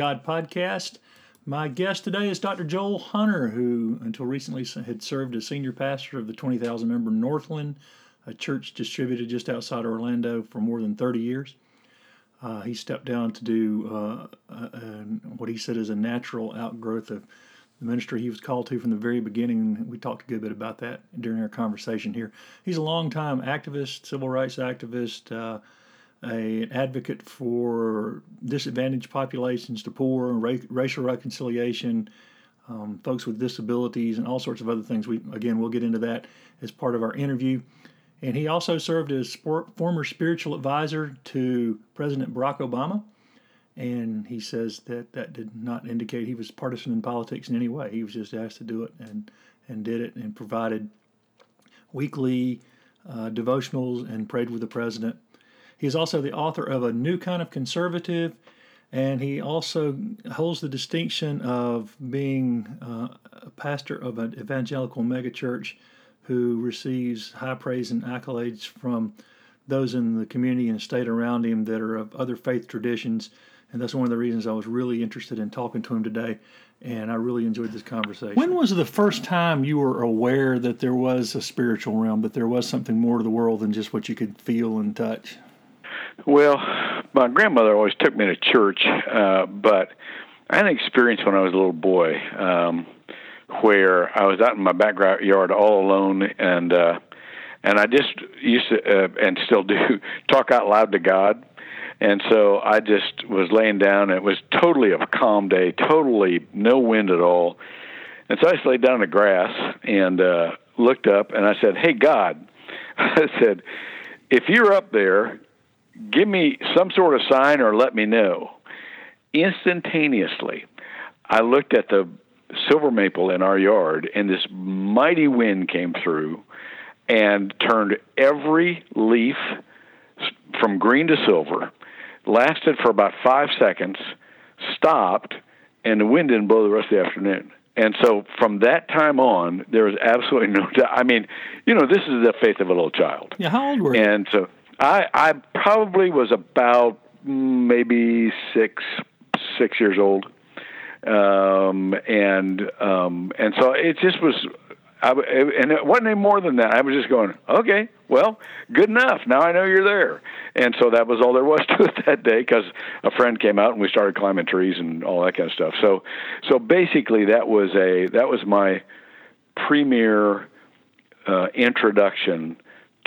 God podcast. My guest today is Dr. Joel Hunter, who until recently had served as senior pastor of the 20,000 member Northland, a church distributed just outside Orlando for more than 30 years. Uh, he stepped down to do uh, uh, what he said is a natural outgrowth of the ministry he was called to from the very beginning. We talked a good bit about that during our conversation here. He's a longtime activist, civil rights activist, uh, a, an advocate for disadvantaged populations, the poor, ra- racial reconciliation, um, folks with disabilities, and all sorts of other things. We again we'll get into that as part of our interview. And he also served as former spiritual advisor to President Barack Obama. And he says that that did not indicate he was partisan in politics in any way. He was just asked to do it and, and did it and provided weekly uh, devotionals and prayed with the president. He is also the author of A New Kind of Conservative, and he also holds the distinction of being uh, a pastor of an evangelical megachurch who receives high praise and accolades from those in the community and state around him that are of other faith traditions. And that's one of the reasons I was really interested in talking to him today. And I really enjoyed this conversation. When was the first time you were aware that there was a spiritual realm, that there was something more to the world than just what you could feel and touch? Well, my grandmother always took me to church, uh, but I had an experience when I was a little boy. Um, where I was out in my backyard all alone and uh and I just used to uh, and still do talk out loud to God. And so I just was laying down it was totally a calm day, totally no wind at all. And so I just laid down in the grass and uh looked up and I said, "Hey God." I said, "If you're up there, give me some sort of sign or let me know." Instantaneously, I looked at the silver maple in our yard, and this mighty wind came through and turned every leaf from green to silver, lasted for about five seconds, stopped, and the wind didn't blow the rest of the afternoon. And so from that time on, there was absolutely no doubt. I mean, you know, this is the faith of a little child. Yeah, how old were you? And so I, I probably was about maybe six, six years old um, and um, and so it just was. I, and it wasn't any more than that. I was just going, okay, well, good enough. Now I know you're there. And so that was all there was to it that day because a friend came out and we started climbing trees and all that kind of stuff. So, so basically that was a that was my premier uh, introduction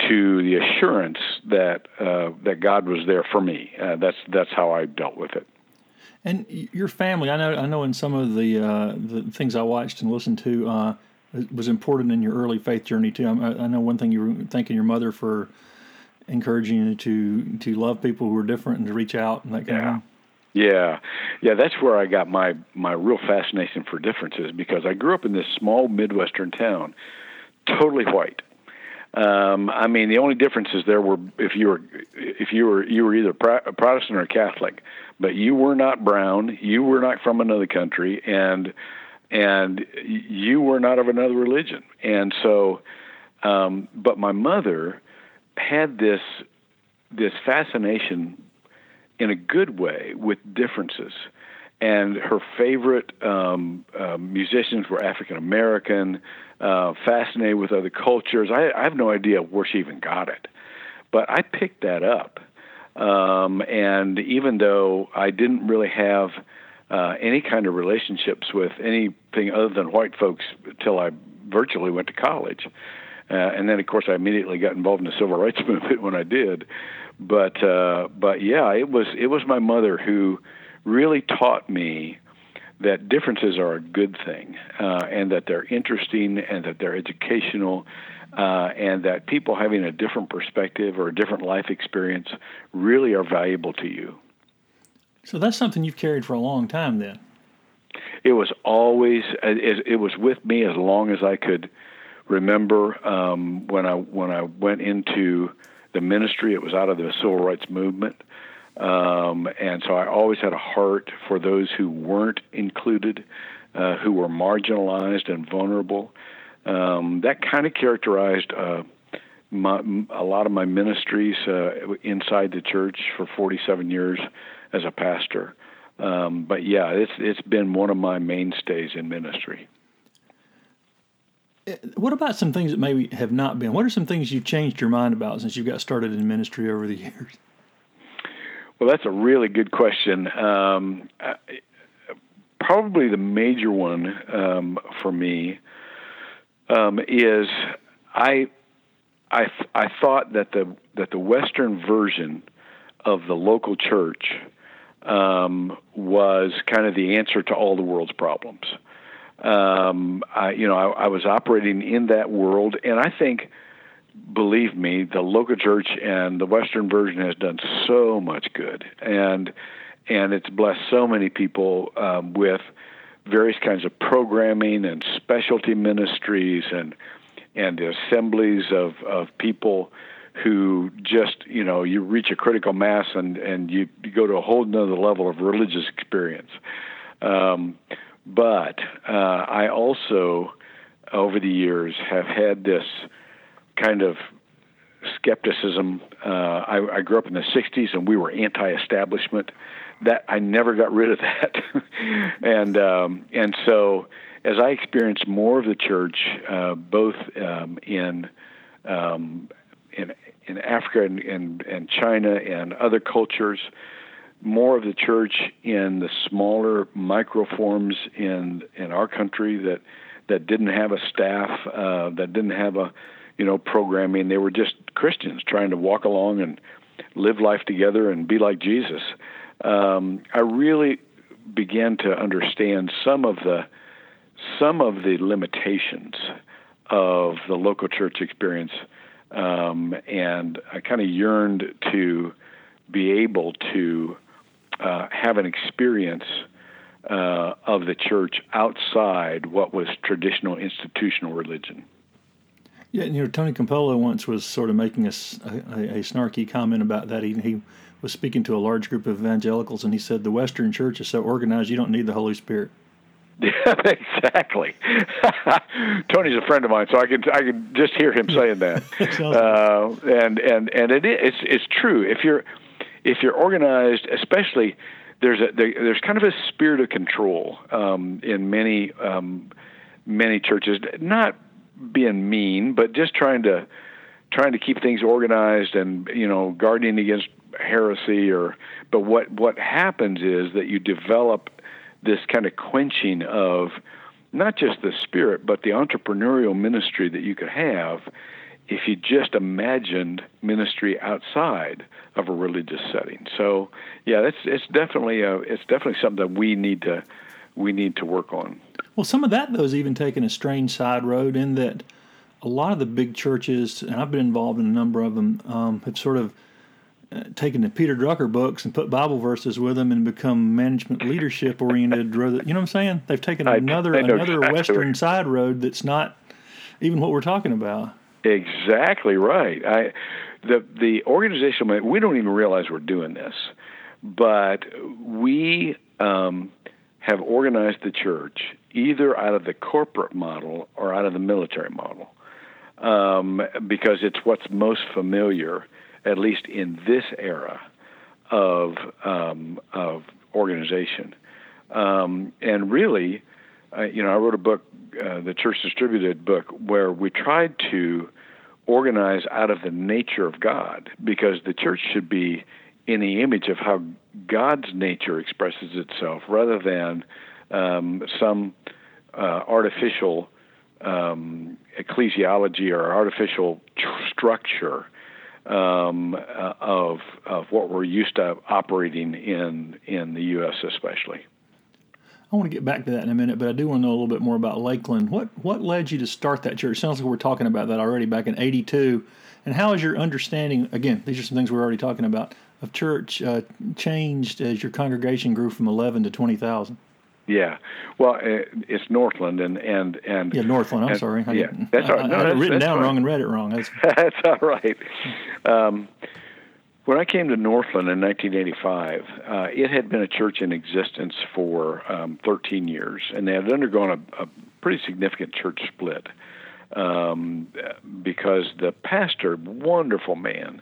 to the assurance that uh, that God was there for me. Uh, that's that's how I dealt with it. And your family, I know, I know, in some of the uh, the things I watched and listened to, uh, was important in your early faith journey too. I, I, know one thing you were thanking your mother for encouraging you to to love people who are different and to reach out and that kind yeah. of thing. Yeah, yeah, that's where I got my my real fascination for differences because I grew up in this small midwestern town, totally white. Um, I mean, the only differences there were if you were if you were you were either a Protestant or Catholic, but you were not brown, you were not from another country, and and you were not of another religion. And so, um, but my mother had this this fascination in a good way with differences and her favorite um, uh, musicians were African American, uh, fascinated with other cultures. I, I have no idea where she even got it, but I picked that up. Um, and even though I didn't really have uh, any kind of relationships with anything other than white folks until I virtually went to college, uh, and then of course I immediately got involved in the civil rights movement when I did. But uh, but yeah, it was it was my mother who really taught me that differences are a good thing uh, and that they're interesting and that they're educational uh, and that people having a different perspective or a different life experience really are valuable to you. So that's something you've carried for a long time then. It was always it was with me as long as I could remember. Um, when I when I went into the ministry, it was out of the civil rights movement. Um, and so I always had a heart for those who weren't included, uh, who were marginalized and vulnerable. Um, that kind of characterized uh, my, a lot of my ministries uh, inside the church for 47 years as a pastor. Um, but yeah, it's it's been one of my mainstays in ministry. What about some things that maybe have not been? What are some things you've changed your mind about since you got started in ministry over the years? Well, that's a really good question. Um, probably the major one um, for me um, is I, I I thought that the that the Western version of the local church um, was kind of the answer to all the world's problems. Um, I, you know, I, I was operating in that world, and I think, believe me, the local church and the Western version has done so much good, and and it's blessed so many people um, with various kinds of programming and specialty ministries and and assemblies of of people who just you know you reach a critical mass and and you, you go to a whole nother level of religious experience. Um, but uh, I also over the years have had this kind of skepticism. Uh, I, I grew up in the '60s, and we were anti-establishment. That I never got rid of that, and um, and so as I experienced more of the church, uh, both um, in um, in in Africa and, and and China and other cultures, more of the church in the smaller microforms in in our country that that didn't have a staff, uh, that didn't have a you know programming. They were just Christians trying to walk along and live life together and be like Jesus. Um, I really began to understand some of the some of the limitations of the local church experience um, and I kind of yearned to be able to uh, have an experience uh, of the church outside what was traditional institutional religion. Yeah, you know, Tony Campolo once was sort of making a, a, a snarky comment about that. He, he was speaking to a large group of evangelicals, and he said, The Western church is so organized, you don't need the Holy Spirit. Yeah, exactly. Tony's a friend of mine, so I can I can just hear him saying that. uh, and and and it is it's, it's true. If you're if you're organized, especially there's a there, there's kind of a spirit of control um, in many um, many churches. Not being mean, but just trying to trying to keep things organized and you know guarding against heresy or but what what happens is that you develop this kind of quenching of not just the spirit, but the entrepreneurial ministry that you could have if you just imagined ministry outside of a religious setting. So, yeah, that's it's definitely a, it's definitely something that we need to we need to work on. Well, some of that though is even taking a strange side road in that a lot of the big churches, and I've been involved in a number of them, um, have sort of taken the Peter Drucker books and put Bible verses with them and become management leadership oriented. You know what I'm saying? They've taken another another exactly. Western side road that's not even what we're talking about. Exactly right. I the the organization we don't even realize we're doing this, but we um, have organized the church either out of the corporate model or out of the military model um, because it's what's most familiar at least in this era of um, of organization. Um, and really, uh, you know, I wrote a book, uh, the Church Distributed book, where we tried to organize out of the nature of God, because the church should be in the image of how God's nature expresses itself, rather than um, some artificial um, ecclesiology or artificial tr- structure um, uh, of of what we're used to operating in in the U.S. especially. I want to get back to that in a minute, but I do want to know a little bit more about Lakeland. What what led you to start that church? Sounds like we're talking about that already back in '82. And how has your understanding? Again, these are some things we're already talking about of church uh, changed as your congregation grew from 11 to 20,000. Yeah, well, uh, it's Northland and and and yeah, Northland. I'm and, sorry. I yeah, that's all right. No, I, I it written down wrong and read it wrong. That's, that's all right. Um, when I came to Northland in 1985, uh, it had been a church in existence for um, 13 years, and they had undergone a, a pretty significant church split um, because the pastor, wonderful man,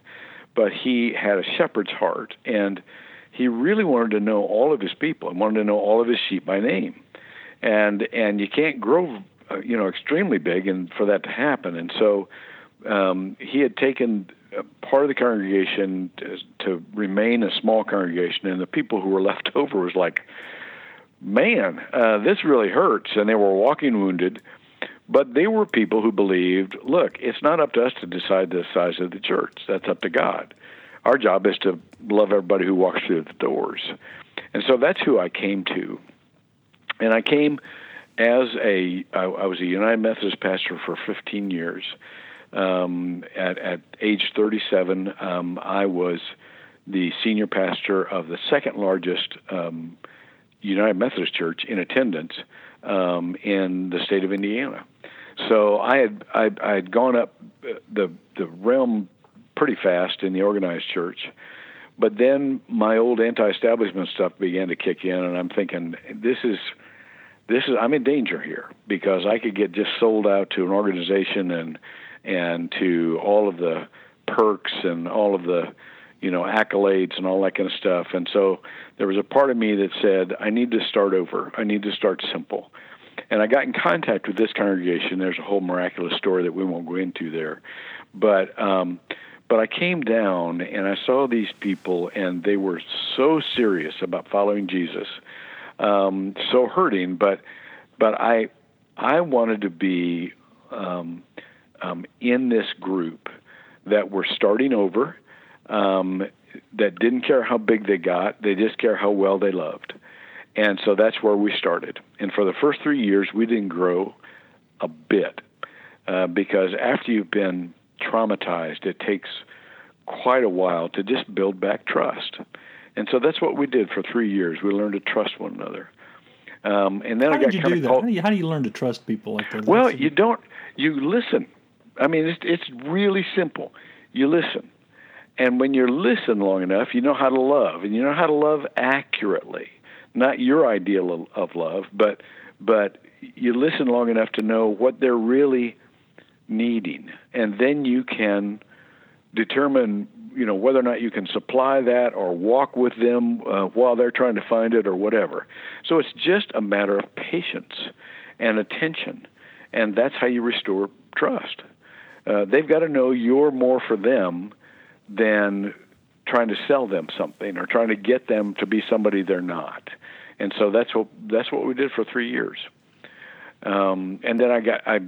but he had a shepherd's heart, and he really wanted to know all of his people and wanted to know all of his sheep by name, and and you can't grow, uh, you know, extremely big and for that to happen, and so um, he had taken part of the congregation to, to remain a small congregation, and the people who were left over was like, man, uh, this really hurts, and they were walking wounded. But they were people who believed, look, it's not up to us to decide the size of the church. That's up to God. Our job is to love everybody who walks through the doors. And so that's who I came to. And I came as a I, I was a United Methodist pastor for 15 years um, at, at age 37, um, I was the senior pastor of the second largest um, United Methodist Church in attendance um, in the state of Indiana. So I had I, I had gone up the the realm pretty fast in the organized church, but then my old anti-establishment stuff began to kick in, and I'm thinking this is this is I'm in danger here because I could get just sold out to an organization and and to all of the perks and all of the you know accolades and all that kind of stuff. And so there was a part of me that said i need to start over. I need to start simple. And i got in contact with this congregation. There's a whole miraculous story that we won't go into there. But um but i came down and i saw these people and they were so serious about following jesus um so hurting but but i i wanted to be um um, in this group that were starting over, um, that didn't care how big they got, they just care how well they loved. And so that's where we started. And for the first three years, we didn't grow a bit uh, because after you've been traumatized, it takes quite a while to just build back trust. And so that's what we did for three years. We learned to trust one another. Um, and then how I got kind do of called. How do, you, how do you learn to trust people like that? Well, you don't. You listen. I mean, it's it's really simple. You listen, and when you listen long enough, you know how to love, and you know how to love accurately. Not your ideal of, of love, but but you listen long enough to know what they're really needing, and then you can determine you know whether or not you can supply that or walk with them uh, while they're trying to find it or whatever. So it's just a matter of patience and attention, and that's how you restore trust. Uh, they've got to know you're more for them than trying to sell them something or trying to get them to be somebody they're not. And so that's what that's what we did for three years. Um, and then I got I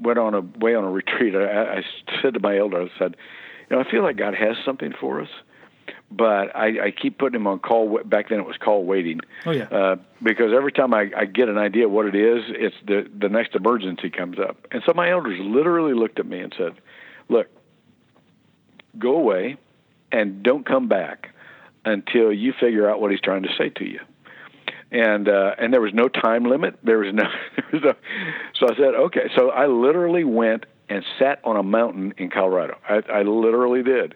went on a way on a retreat. I, I said to my elder, I said, you know, I feel like God has something for us, but I, I keep putting him on call. Back then it was call waiting. Oh yeah. Uh, because every time I, I get an idea what it is, it's the the next emergency comes up. And so my elders literally looked at me and said, "Look, go away, and don't come back until you figure out what he's trying to say to you." And uh, and there was no time limit. There was no. So I said, "Okay." So I literally went and sat on a mountain in Colorado. I, I literally did.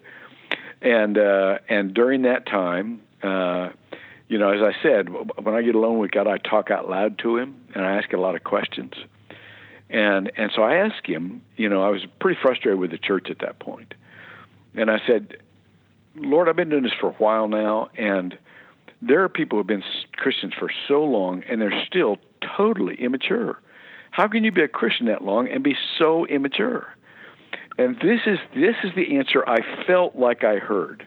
And uh, and during that time. Uh, you know, as I said, when I get alone with God, I talk out loud to Him and I ask a lot of questions. And and so I asked Him. You know, I was pretty frustrated with the church at that point. point, and I said, Lord, I've been doing this for a while now, and there are people who have been Christians for so long, and they're still totally immature. How can you be a Christian that long and be so immature? And this is this is the answer I felt like I heard.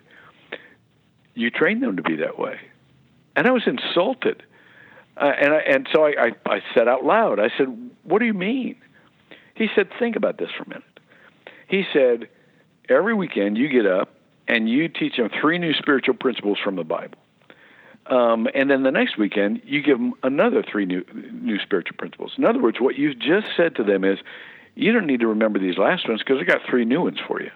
You train them to be that way and I was insulted. Uh, and I, and so I, I, I said out loud, I said, "What do you mean?" He said, "Think about this for a minute." He said, "Every weekend you get up and you teach them three new spiritual principles from the Bible, um, and then the next weekend you give them another three new new spiritual principles. In other words, what you've just said to them is, you don't need to remember these last ones because I got three new ones for you."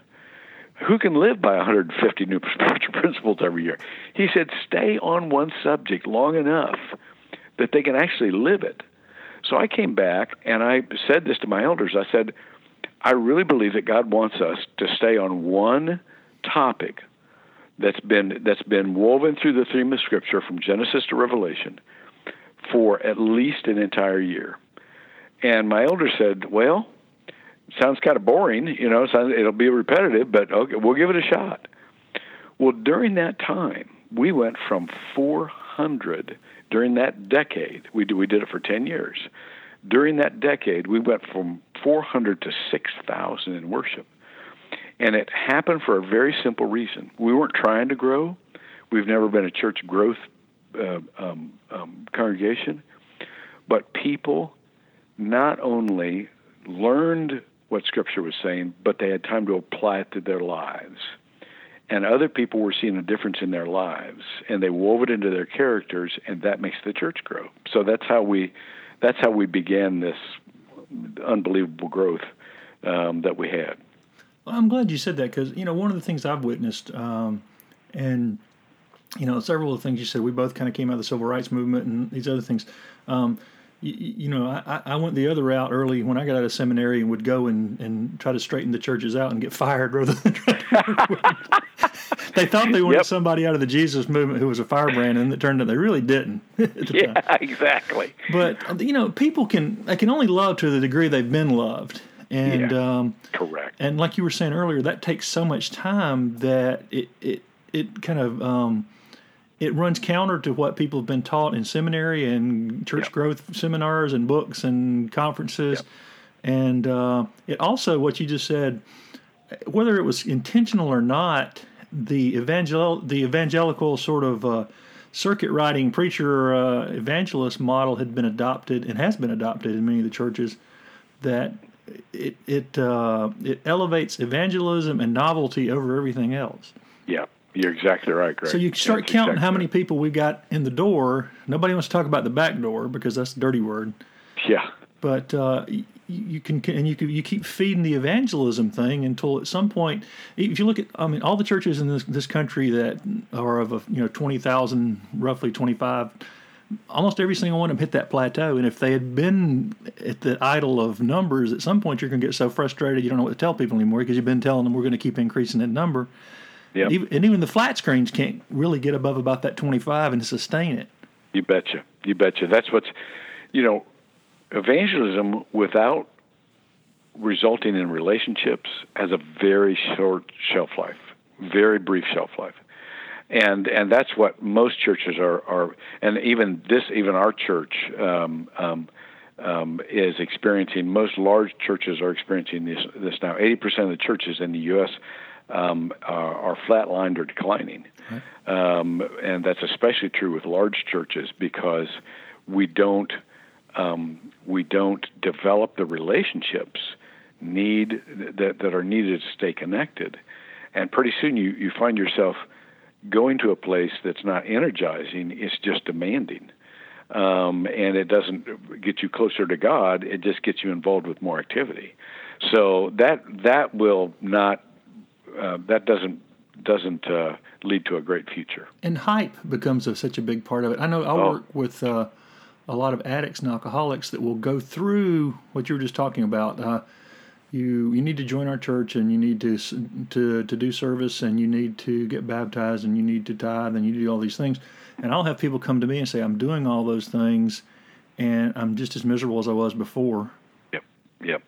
who can live by 150 new spiritual principles every year? He said, stay on one subject long enough that they can actually live it. So I came back and I said this to my elders. I said, I really believe that God wants us to stay on one topic that's been that's been woven through the theme of Scripture from Genesis to Revelation for at least an entire year. And my elder said, "Well, sounds kind of boring, you know. Sounds, it'll be repetitive, but okay, we'll give it a shot." Well, during that time, we went from 400 during that decade. We we did it for 10 years. During that decade, we went from 400 to 6,000 in worship. And it happened for a very simple reason. We weren't trying to grow. We've never been a church growth uh, um, um, congregation. But people not only learned what Scripture was saying, but they had time to apply it to their lives. And other people were seeing a difference in their lives, and they wove it into their characters, and that makes the church grow. So that's how we, that's how we began this unbelievable growth um, that we had. Well, I'm glad you said that because you know one of the things I've witnessed, um, and you know several of the things you said. We both kind of came out of the civil rights movement and these other things. Um, you, you, know, I, I went the other route early when I got out of seminary and would go and, and try to straighten the churches out and get fired rather than try to They thought they wanted yep. somebody out of the Jesus movement who was a firebrand, and it turned out they really didn't. yeah, time. exactly. But you know, people can they can only love to the degree they've been loved. And yeah, um, correct. And like you were saying earlier, that takes so much time that it it it kind of um, it runs counter to what people have been taught in seminary and church yep. growth seminars and books and conferences. Yep. And uh, it also, what you just said, whether it was intentional or not, the evangel the evangelical sort of uh, circuit riding preacher uh, evangelist model had been adopted and has been adopted in many of the churches. That it it uh, it elevates evangelism and novelty over everything else. Yeah, you're exactly right, Greg. So you start that's counting exactly how many people we've got in the door. Nobody wants to talk about the back door because that's a dirty word. Yeah. But uh, you, you can and you can, you keep feeding the evangelism thing until at some point, if you look at, I mean, all the churches in this this country that are of a, you know twenty thousand, roughly twenty five almost every single one of them hit that plateau. And if they had been at the idol of numbers, at some point you're going to get so frustrated you don't know what to tell people anymore because you've been telling them we're going to keep increasing that number. Yep. And even the flat screens can't really get above about that 25 and sustain it. You betcha. You betcha. That's what's, you know, evangelism without resulting in relationships has a very short shelf life, very brief shelf life and and that's what most churches are are and even this even our church um, um, um, is experiencing. Most large churches are experiencing this this now. Eighty percent of the churches in the U.S. Um, are, are flatlined or declining, um, and that's especially true with large churches because we don't um, we don't develop the relationships need that that are needed to stay connected, and pretty soon you you find yourself going to a place that's not energizing it's just demanding. Um, and it doesn't get you closer to god it just gets you involved with more activity. So that that will not uh, that doesn't doesn't uh, lead to a great future. And hype becomes a, such a big part of it. I know i oh. work with uh, a lot of addicts and alcoholics that will go through what you were just talking about uh, you you need to join our church and you need to to to do service and you need to get baptized and you need to tithe and you do all these things and I'll have people come to me and say I'm doing all those things and I'm just as miserable as I was before. Yep. Yep.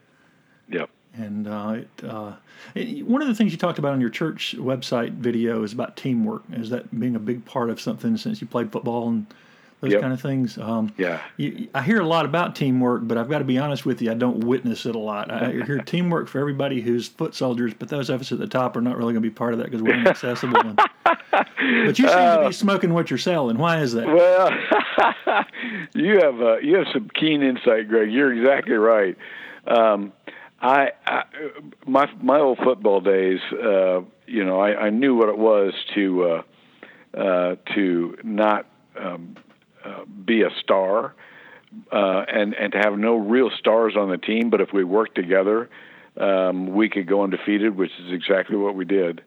Yep. And uh, it, uh, it, one of the things you talked about on your church website video is about teamwork. Is that being a big part of something since you played football and those yep. kind of things. Um, yeah. You, I hear a lot about teamwork, but I've got to be honest with you, I don't witness it a lot. I hear teamwork for everybody who's foot soldiers, but those of us at the top are not really going to be part of that because we're inaccessible. and, but you seem uh, to be uh, smoking what you're selling. Why is that? Well, you have uh, you have some keen insight, Greg. You're exactly right. Um, I, I, my my old football days, uh, you know, I, I knew what it was to uh, uh, to not um, be a star uh, and and to have no real stars on the team. But if we worked together, um, we could go undefeated, which is exactly what we did.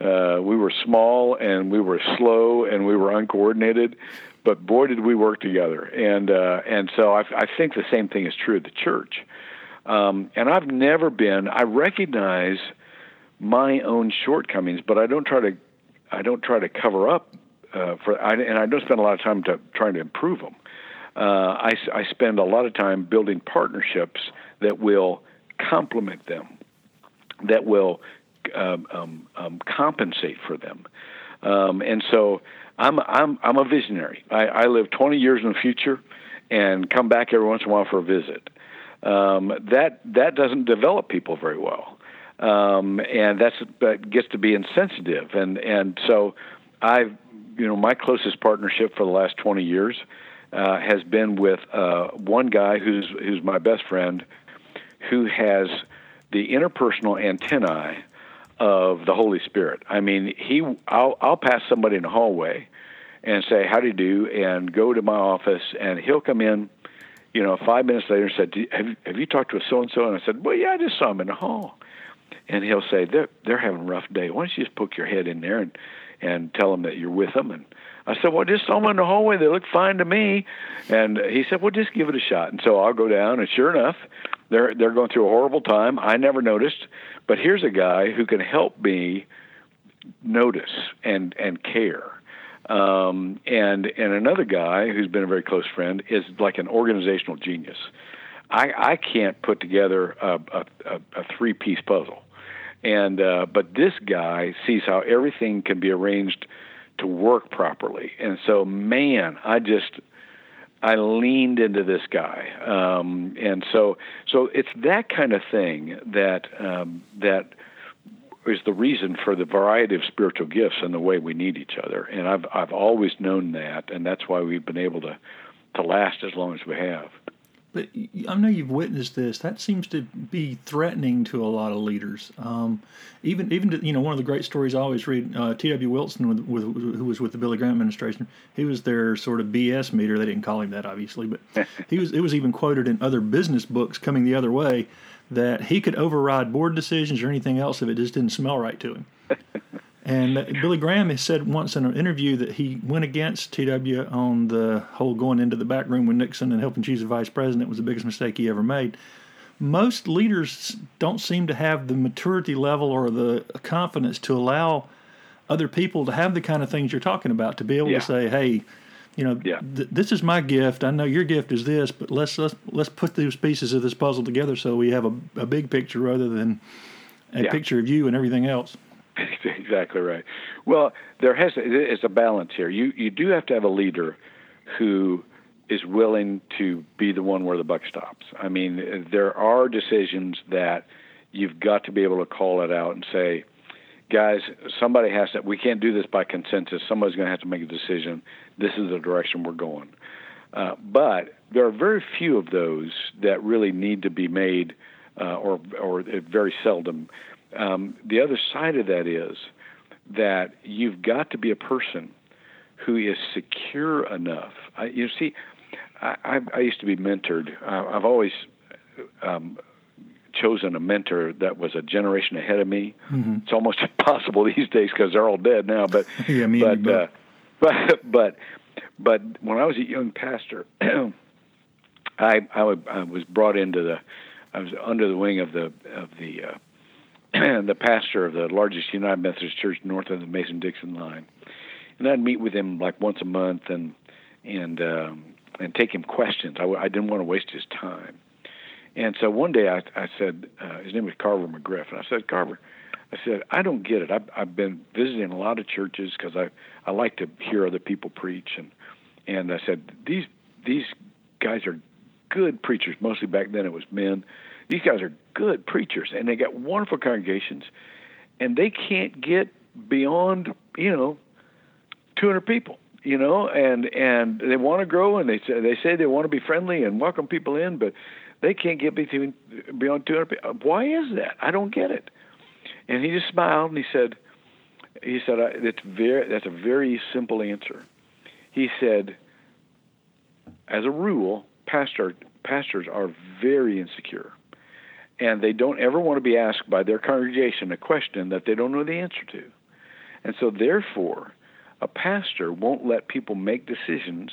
Uh, we were small and we were slow and we were uncoordinated, but boy did we work together. And uh, and so I, I think the same thing is true at the church. Um, and I've never been. I recognize my own shortcomings, but I don't try to I don't try to cover up uh, for, I, and I don't spend a lot of time to, trying to improve them. Uh, I, I spend a lot of time building partnerships that will complement them, that will um, um, um, compensate for them. Um, and so I'm I'm I'm a visionary. I, I live 20 years in the future, and come back every once in a while for a visit. Um, that that doesn't develop people very well, um, and that's that gets to be insensitive. And and so I've you know my closest partnership for the last 20 years uh, has been with uh, one guy who's who's my best friend, who has the interpersonal antennae of the Holy Spirit. I mean, he I'll I'll pass somebody in the hallway and say how do you do? and go to my office and he'll come in you know 5 minutes later and said have have you talked to a so and so and I said well yeah I just saw him in the hall. And he'll say they're they're having a rough day. Why don't you just poke your head in there and and tell them that you're with them and I said, well, just saw them in the hallway. They look fine to me. And he said, well, just give it a shot. And so I'll go down, and sure enough, they're they're going through a horrible time. I never noticed, but here's a guy who can help me notice and and care. Um, and and another guy who's been a very close friend is like an organizational genius. I I can't put together a a, a, a three piece puzzle, and uh, but this guy sees how everything can be arranged to work properly. And so, man, I just I leaned into this guy, um, and so so it's that kind of thing that um, that is the reason for the variety of spiritual gifts and the way we need each other. And I've I've always known that, and that's why we've been able to to last as long as we have. But I know you've witnessed this. That seems to be threatening to a lot of leaders. Um, even even to, you know one of the great stories I always read. Uh, T.W. Wilson, with, with, who was with the Billy Graham administration, he was their sort of BS meter. They didn't call him that, obviously, but he was. It was even quoted in other business books coming the other way that he could override board decisions or anything else if it just didn't smell right to him. And Billy Graham has said once in an interview that he went against TW on the whole going into the back room with Nixon and helping choose a vice president was the biggest mistake he ever made. Most leaders don't seem to have the maturity level or the confidence to allow other people to have the kind of things you're talking about to be able Yeah. to say, "Hey, you know, Yeah. th- this is my gift. I know your gift is this, but let's let's let's put those pieces of this puzzle together so we have a, a big picture rather than a Yeah. picture of you and everything else." exactly right. Well, there has it's a balance here. You you do have to have a leader who is willing to be the one where the buck stops. I mean, there are decisions that you've got to be able to call it out and say, guys, somebody has to. We can't do this by consensus. Somebody's going to have to make a decision. This is the direction we're going. Uh, but there are very few of those that really need to be made, uh, or or very seldom. Um, the other side of that is that you've got to be a person who is secure enough. I, you see, I, I, I used to be mentored. I, I've always um, chosen a mentor that was a generation ahead of me. It's almost impossible these days because they're all dead now. But Yeah, me but, uh, but but but when I was a young pastor, I, I, would, I was brought into the I was under the wing of the of the uh, the pastor of the largest United Methodist Church north of the Mason Dixon line, and I'd meet with him like once a month and and um, and take him questions. I, w- I didn't want to waste his time, and so one day I, I said uh, his name was Carver McGriff, and I said Carver, I said I don't get it. I've, I've been visiting a lot of churches because I I like to hear other people preach, and and I said these these guys are good preachers. Mostly back then it was men. These guys are good preachers, and they got wonderful congregations, and they can't get beyond you know 200 people you know and and they want to grow and they say they say they want to be friendly and welcome people in but they can't get between beyond 200 people why is that? I don't get it. And he just smiled and he said he said it's very that's a very simple answer. He said as a rule pastor pastors are very insecure and they don't ever want to be asked by their congregation a question that they don't know the answer to and so therefore a pastor won't let people make decisions,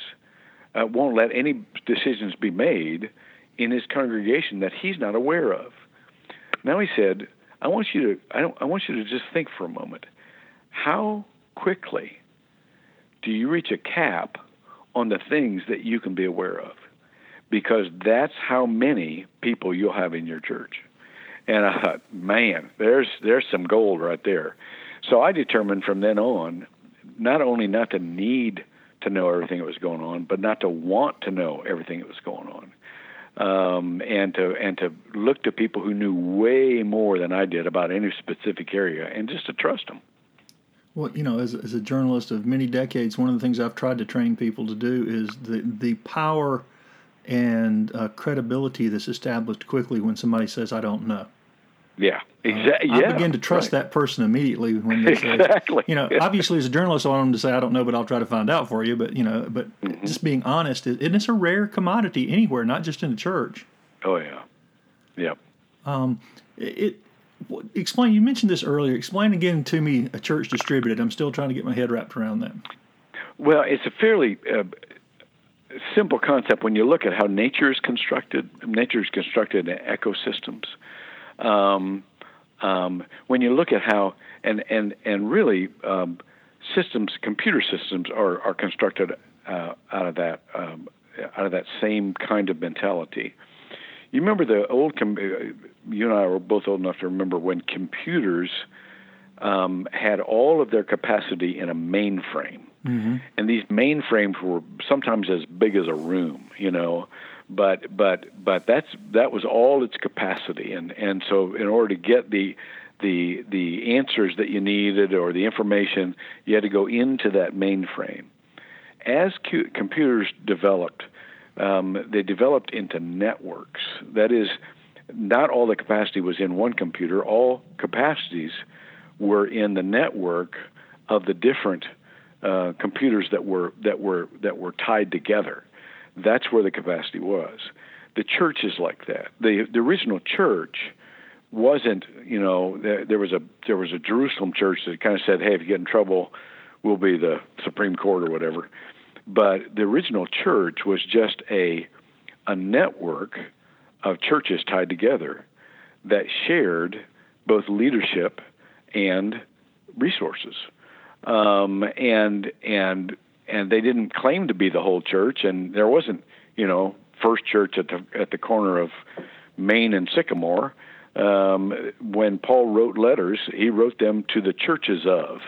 uh, won't let any decisions be made in his congregation that he's not aware of. Now he said, I want you to I, I want you to just think for a moment. How quickly do you reach a cap on the things that you can be aware of? Because that's how many people you'll have in your church. And I thought, man, there's there's some gold right there. So I determined from then on not only not to need to know everything that was going on, but not to want to know everything that was going on. Um, and to and to look to people who knew way more than I did about any specific area, and just to trust them. Well, you know, as, as a journalist of many decades, one of the things I've tried to train people to do is the the power and uh, credibility that's established quickly when somebody says, "I don't know." Yeah, exactly. Uh, yeah, I begin to trust right. that person immediately when they say, exactly. you know, Yeah. obviously as a journalist, I want them to say, I don't know, but I'll try to find out for you. But, you know, but Mm-hmm. just being honest, is- and it's a rare commodity anywhere, not just in the church. Oh yeah, yeah. It, it explain, you mentioned this earlier. Explain again to me a church distributed. I'm still trying to get my head wrapped around that. Well, it's a fairly uh, simple concept when you look at how nature is constructed. Nature is constructed in ecosystems. Um, um, when you look at how and and and really um, systems, computer systems are are constructed uh, out of that um, out of that same kind of mentality. You remember the old? Com- uh, you and I were both old enough to remember when computers um, had all of their capacity in a mainframe, and these mainframes were sometimes as big as a room, you know. But but but that's that was all its capacity, and and so in order to get the the the answers that you needed or the information, you had to go into that mainframe. As cu- computers developed, um, they developed into networks. That is, not all the capacity was in one computer. All capacities were in the network of the different uh, computers that were that were that were tied together. That's where the capacity was. The church is like that. The the original church wasn't you know there, there was a there was a Jerusalem church that kind of said, hey, if you get in trouble, we'll be the Supreme Court or whatever. But the original church was just a a network of churches tied together that shared both leadership and resources. Um, and and and they didn't claim to be the whole church, and there wasn't, you know, First Church at the at the corner of Main and Sycamore. Um, when Paul wrote letters, he wrote them to the churches of,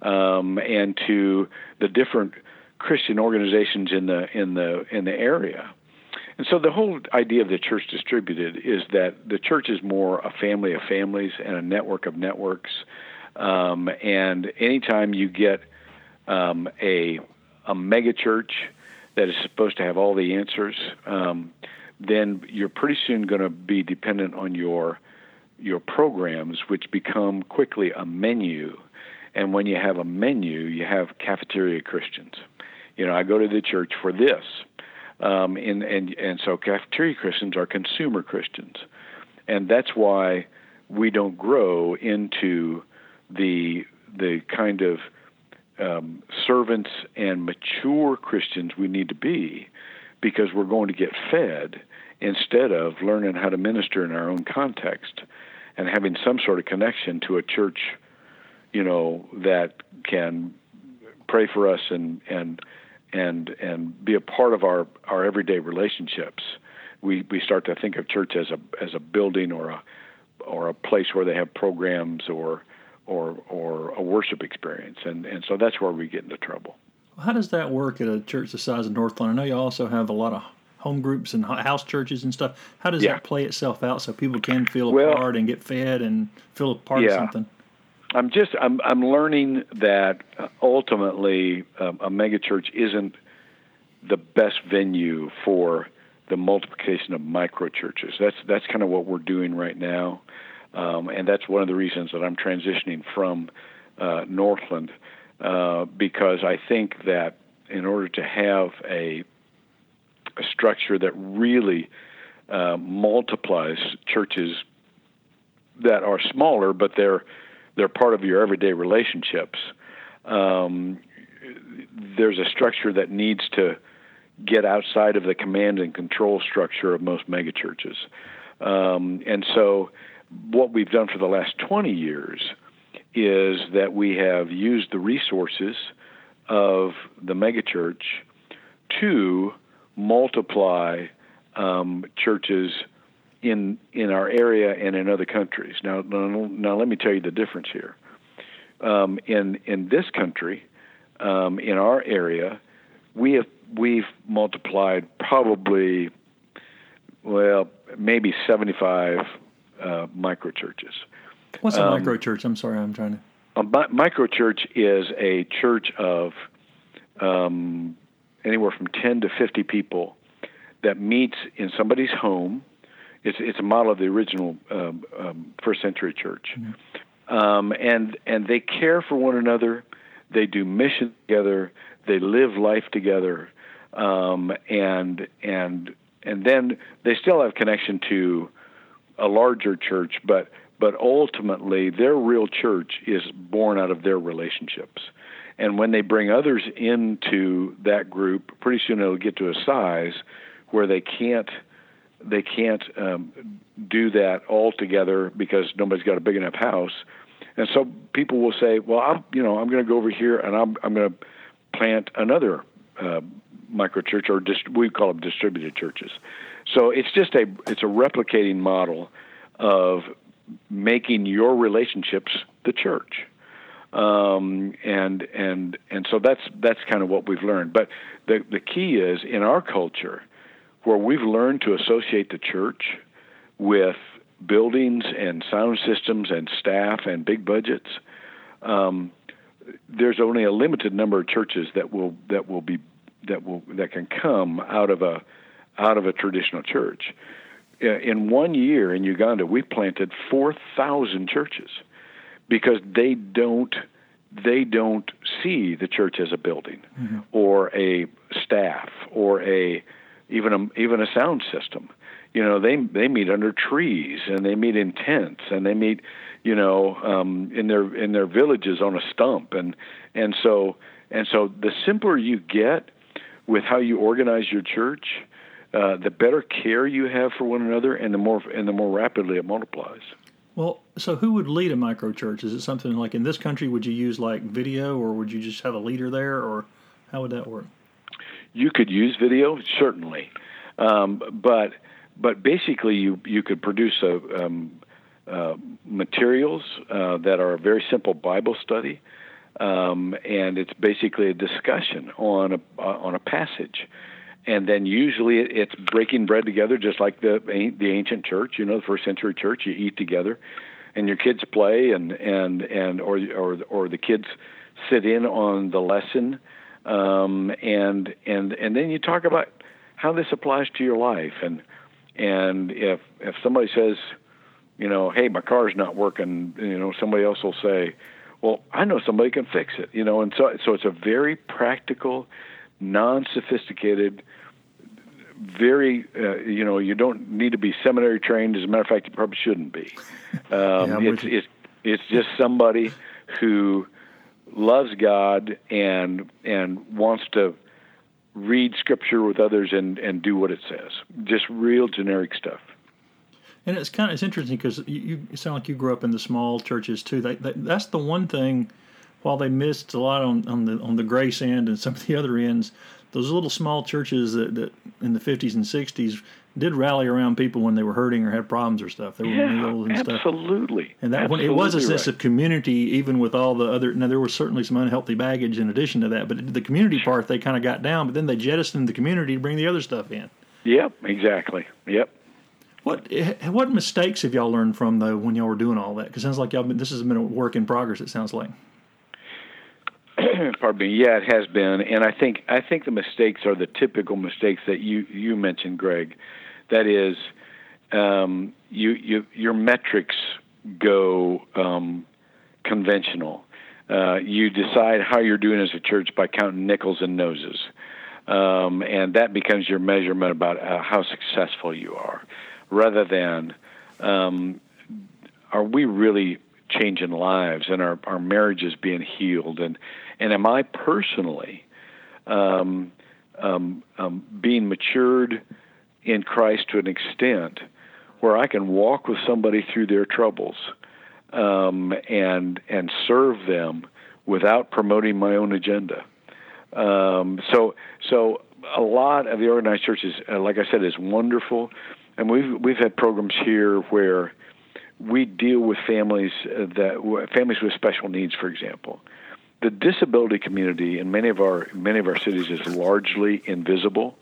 um, and to the different Christian organizations in the in the in the area. And so the whole idea of the church distributed is that the church is more a family of families and a network of networks. Um, and anytime you get um, a a mega church that is supposed to have all the answers, um, then you're pretty soon going to be dependent on your your programs, which become quickly a menu. And when you have a menu, you have cafeteria Christians. You know, I go to the church for this, um, and and and so cafeteria Christians are consumer Christians, and that's why we don't grow into the the kind of um, servants and mature Christians we need to be, because we're going to get fed instead of learning how to minister in our own context and having some sort of connection to a church, you know, that can pray for us and and and and be a part of our our everyday relationships. We we start to think of church as a as a building or a or a place where they have programs or or or a worship experience, and and so that's where we get into trouble. How does that work at a church the size of Northland? I know you also have a lot of home groups and house churches and stuff. How does Yeah. that play itself out so people can feel Well- part and get fed and feel a part of something? I'm just I'm I'm learning that uh, ultimately um, a megachurch isn't the best venue for the multiplication of micro churches. That's that's kind of what we're doing right now, um, and that's one of the reasons that I'm transitioning from uh, Northland uh, because I think that in order to have a a structure that really uh, multiplies churches that are smaller, but they're they're part of your everyday relationships. Um, there's a structure that needs to get outside of the command and control structure of most megachurches. Um, and so, what we've done for the last 20 years is that we have used the resources of the megachurch to multiply um, churches in in our area and in other countries. Now, now, let me tell you the difference here. Um, in in this country, um, in our area, we have we've multiplied probably well maybe 75 uh, micro churches. What's a um, micro church? I'm sorry, I'm trying to. A mi- micro church is a church of um, anywhere from 10 to 50 people that meets in somebody's home. It's it's a model of the original um, um, first century church, mm-hmm. um, and and they care for one another. They do mission together. They live life together, um, and and and then they still have connection to a larger church, but but ultimately their real church is born out of their relationships. And when they bring others into that group, pretty soon it'll get to a size where they can't they can't um, do that all together because nobody's got a big enough house. And so people will say, "Well, I'm you know I'm going to go over here and I'm I'm going to plant another uh, microchurch or dist- we call them distributed churches." So it's just a it's a replicating model of making your relationships the church. Um, and and and so that's that's kind of what we've learned. But the the key is in our culture, where we've learned to associate the church with buildings and sound systems and staff and big budgets. Um, there's only a limited number of churches that will that will be that will that can come out of a out of a traditional church. In one year in Uganda, we planted four thousand churches because they don't they don't see the church as a building mm-hmm. or a staff or a even a even a sound system. You know, they they meet under trees and they meet in tents and they meet, you know, um, in their in their villages on a stump and and so and so the simpler you get with how you organize your church, uh, the better care you have for one another, and the more and the more rapidly it multiplies. Well, so who would lead a micro church? Is it something like in this country? Would you use like video, or would you just have a leader there, or how would that work? You could use video, certainly, um, but but basically you you could produce a, um, uh, materials uh, that are a very simple Bible study, um, and it's basically a discussion on a uh, on a passage, and then usually it's breaking bread together, just like the the ancient church, you know, the first century church. You eat together, and your kids play, and and and or or or the kids sit in on the lesson um, and and and then you talk about how this applies to your life, and and if if somebody says, you know, hey, my car's not working, you know, somebody else will say, well, I know somebody can fix it, you know, and so so it's a very practical, non-sophisticated very, uh, you know, you don't need to be seminary trained. As a matter of fact, you probably shouldn't be. Um, yeah, it's, it's it's just somebody who loves God and and wants to read scripture with others and and do what it says. Just real generic stuff. And it's kind of it's interesting because you, you, sound like you grew up in the small churches too. They, they, that's the one thing. While they missed a lot on, on the on the grace end and some of the other ends, those little small churches that, that in the 50s and 60s did rally around people when they were hurting or had problems or stuff. They were yeah, and absolutely. Stuff. Absolutely. And that absolutely it was a sense right. of community, even with all the other. Now there was certainly some unhealthy baggage in addition to that, but the community part they kind of got down. But then they jettisoned the community to bring the other stuff in. Yep, exactly. Yep. What what mistakes have y'all learned from though when y'all were doing all that? Because it sounds like y'all been, this has been a work in progress. It sounds like. pardon me. Yeah, it has been, and I think I think the mistakes are the typical mistakes that you you mentioned, Greg. That is, um, you you your metrics go um, conventional. Uh, you decide how you're doing as a church by counting nickels and noses, um, and that becomes your measurement about uh, how successful you are, rather than um, are we really changing lives and our, our marriages being healed and and am I personally um, um, um, being matured in Christ to an extent where I can walk with somebody through their troubles um, and and serve them without promoting my own agenda. Um, so so a lot of the organized churches, uh, like I said, is wonderful, and we've we've had programs here where we deal with families uh, that families with special needs, for example. The disability community in many of our many of our cities is largely invisible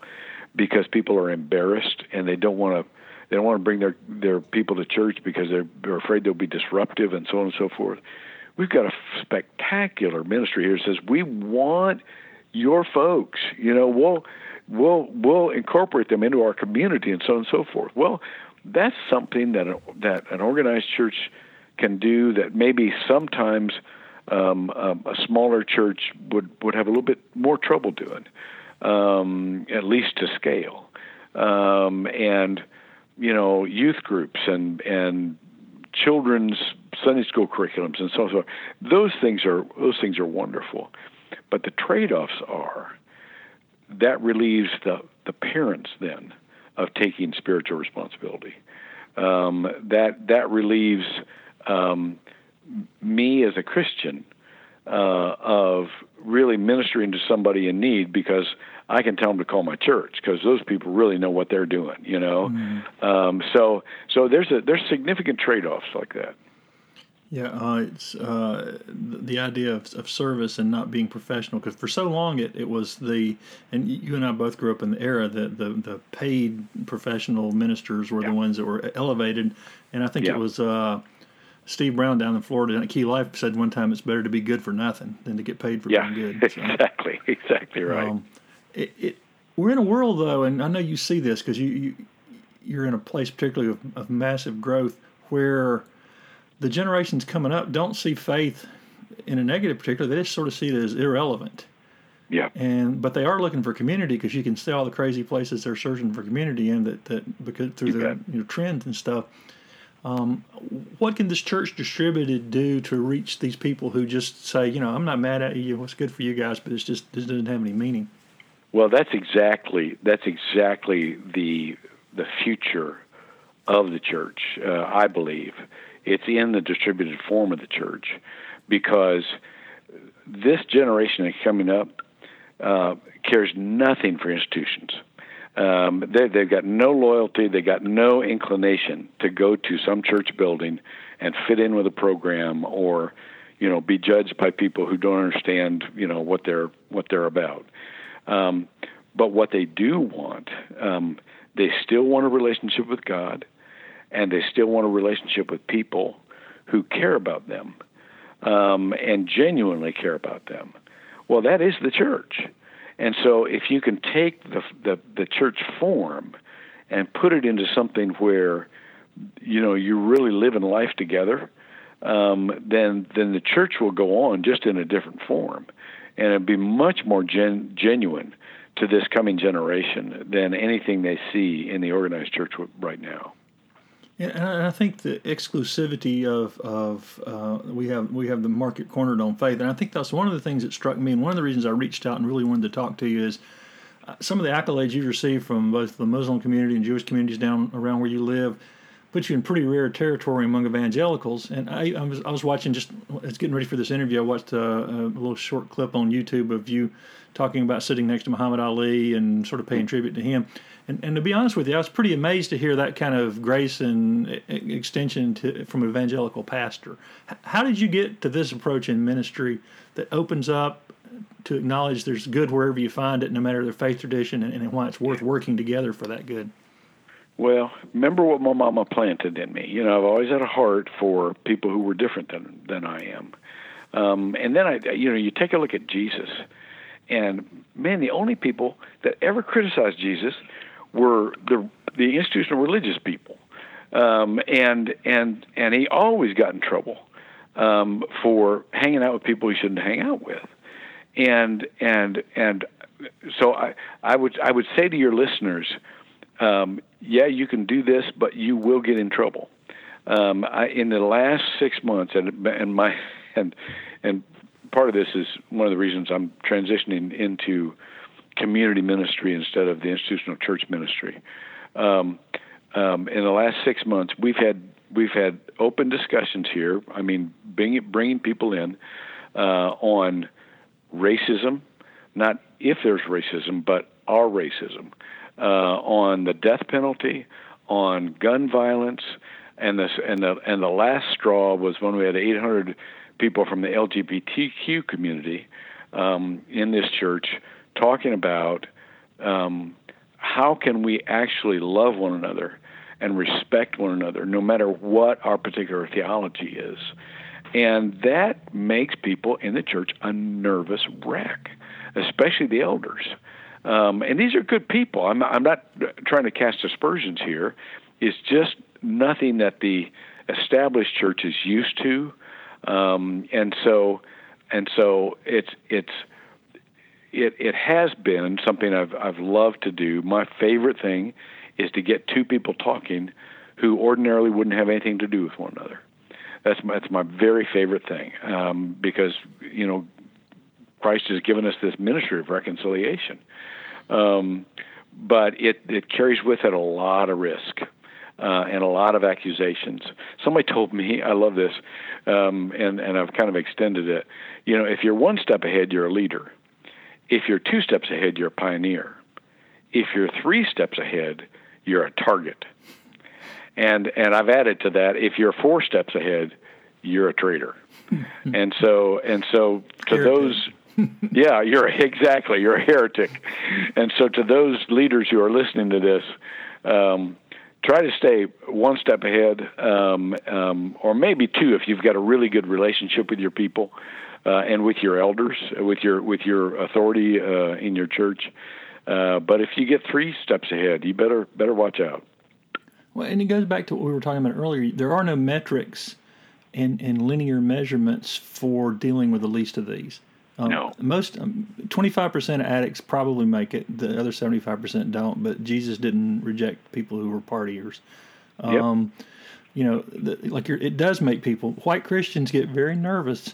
because people are embarrassed and they don't want to they don't want to bring their their people to church because they're, they're afraid they'll be disruptive and so on and so forth. We've got a spectacular ministry here that says we want your folks. You know, we'll we'll we'll incorporate them into our community and so on and so forth. Well, that's something that that an organized church can do that maybe sometimes um, um, a smaller church would would have a little bit more trouble doing, um, at least to scale. Um, and you know, youth groups and and children's Sunday school curriculums and so on. Those things are those things are wonderful, but the trade-offs are that relieves the the parents then of taking spiritual responsibility. Um, that that relieves um, me as a Christian uh, of really ministering to somebody in need because I can tell them to call my church because those people really know what they're doing, you know. Mm-hmm. Um, so so there's a there's significant trade offs like that. Yeah, uh, it's uh, the idea of, of service and not being professional. Because for so long, it, it was the and you and I both grew up in the era that the the paid professional ministers were yeah. the ones that were elevated, and I think yeah. it was. Uh, Steve Brown down in Florida at Key Life said one time it's better to be good for nothing than to get paid for yeah, being good. So, exactly, exactly right. Um, it, it, we're in a world though, and I know you see this because you, you you're in a place particularly of, of massive growth where the generations coming up don't see faith in a negative particular. They just sort of see it as irrelevant. Yeah. And but they are looking for community because you can see all the crazy places they're searching for community in that that because through you the you know, trends and stuff. Um, what can this church distributed do to reach these people who just say, you know, I'm not mad at you, what's good for you guys, but it's just this doesn't have any meaning. Well, that's exactly that's exactly the the future of the church. Uh, I believe it's in the distributed form of the church because this generation that's coming up uh, cares nothing for institutions. Um, they, they've got no loyalty. they've got no inclination to go to some church building and fit in with a program, or you know, be judged by people who don't understand, you know, what they're what they're about. Um, but what they do want, um, they still want a relationship with God and they still want a relationship with people who care about them um, and genuinely care about them. Well, that is the church. And so, if you can take the, the, the church form and put it into something where you know you're really living life together, um, then then the church will go on just in a different form, and it'll be much more gen- genuine to this coming generation than anything they see in the organized church right now. And I think the exclusivity of of uh, we have we have the market cornered on faith, and I think that's one of the things that struck me, and one of the reasons I reached out and really wanted to talk to you is uh, some of the accolades you've received from both the Muslim community and Jewish communities down around where you live put you in pretty rare territory among evangelicals. And I, I was I was watching just it's getting ready for this interview. I watched a, a, little short clip on YouTube of you talking about sitting next to Muhammad Ali and sort of paying tribute to him. And, and to be honest with you, I was pretty amazed to hear that kind of grace and extension to, from an evangelical pastor. How did you get to this approach in ministry that opens up to acknowledge there's good wherever you find it, no matter their faith tradition, and, and why it's worth working together for that good? Well, remember what my mama planted in me. You know, I've always had a heart for people who were different than than I am. Um, and then I, you know, you take a look at Jesus, and man, the only people that ever criticized Jesus were the the institutional religious people, um, and and and he always got in trouble um, for hanging out with people he shouldn't hang out with, and and and so I I would I would say to your listeners, um, yeah, you can do this, but you will get in trouble. Um, I, in the last six months, and and my and and part of this is one of the reasons I'm transitioning into community ministry instead of the institutional church ministry. Um, um, in the last six months, we've had we've had open discussions here. I mean, bringing bringing people in uh, on racism, not if there's racism, but our racism, uh, on the death penalty, on gun violence, and this and the and the last straw was when we had 800 people from the LGBTQ community um, in this church talking about um, how can we actually love one another and respect one another, no matter what our particular theology is. And that makes people in the church a nervous wreck, especially the elders. Um, and these are good people. I'm, I'm not trying to cast aspersions here. It's just nothing that the established church is used to, um, and so and so it's it's it it has been something I've I've loved to do. My favorite thing is to get two people talking who ordinarily wouldn't have anything to do with one another. That's my, that's my very favorite thing um, because you know Christ has given us this ministry of reconciliation, um, but it it carries with it a lot of risk. Uh, and a lot of accusations. Somebody told me, I love this, um, and and I've kind of extended it. You know, if you're one step ahead, you're a leader. If you're two steps ahead, you're a pioneer. If you're three steps ahead, you're a target. And and I've added to that, if you're four steps ahead, you're a traitor. and so and so to those yeah, you're exactly you're a heretic. And so to those leaders who are listening to this, um, try to stay one step ahead, um, um, or maybe two if you've got a really good relationship with your people uh, and with your elders, with your with your authority uh, in your church. Uh, but if you get three steps ahead, you better better watch out. Well, and it goes back to what we were talking about earlier. There are no metrics and, and linear measurements for dealing with the least of these. Um, No. Most, twenty five percent of addicts probably make it. The other seventy five percent don't. But Jesus didn't reject people who were partiers. Yep. Um, You know, the, like it does make people. White Christians get very nervous.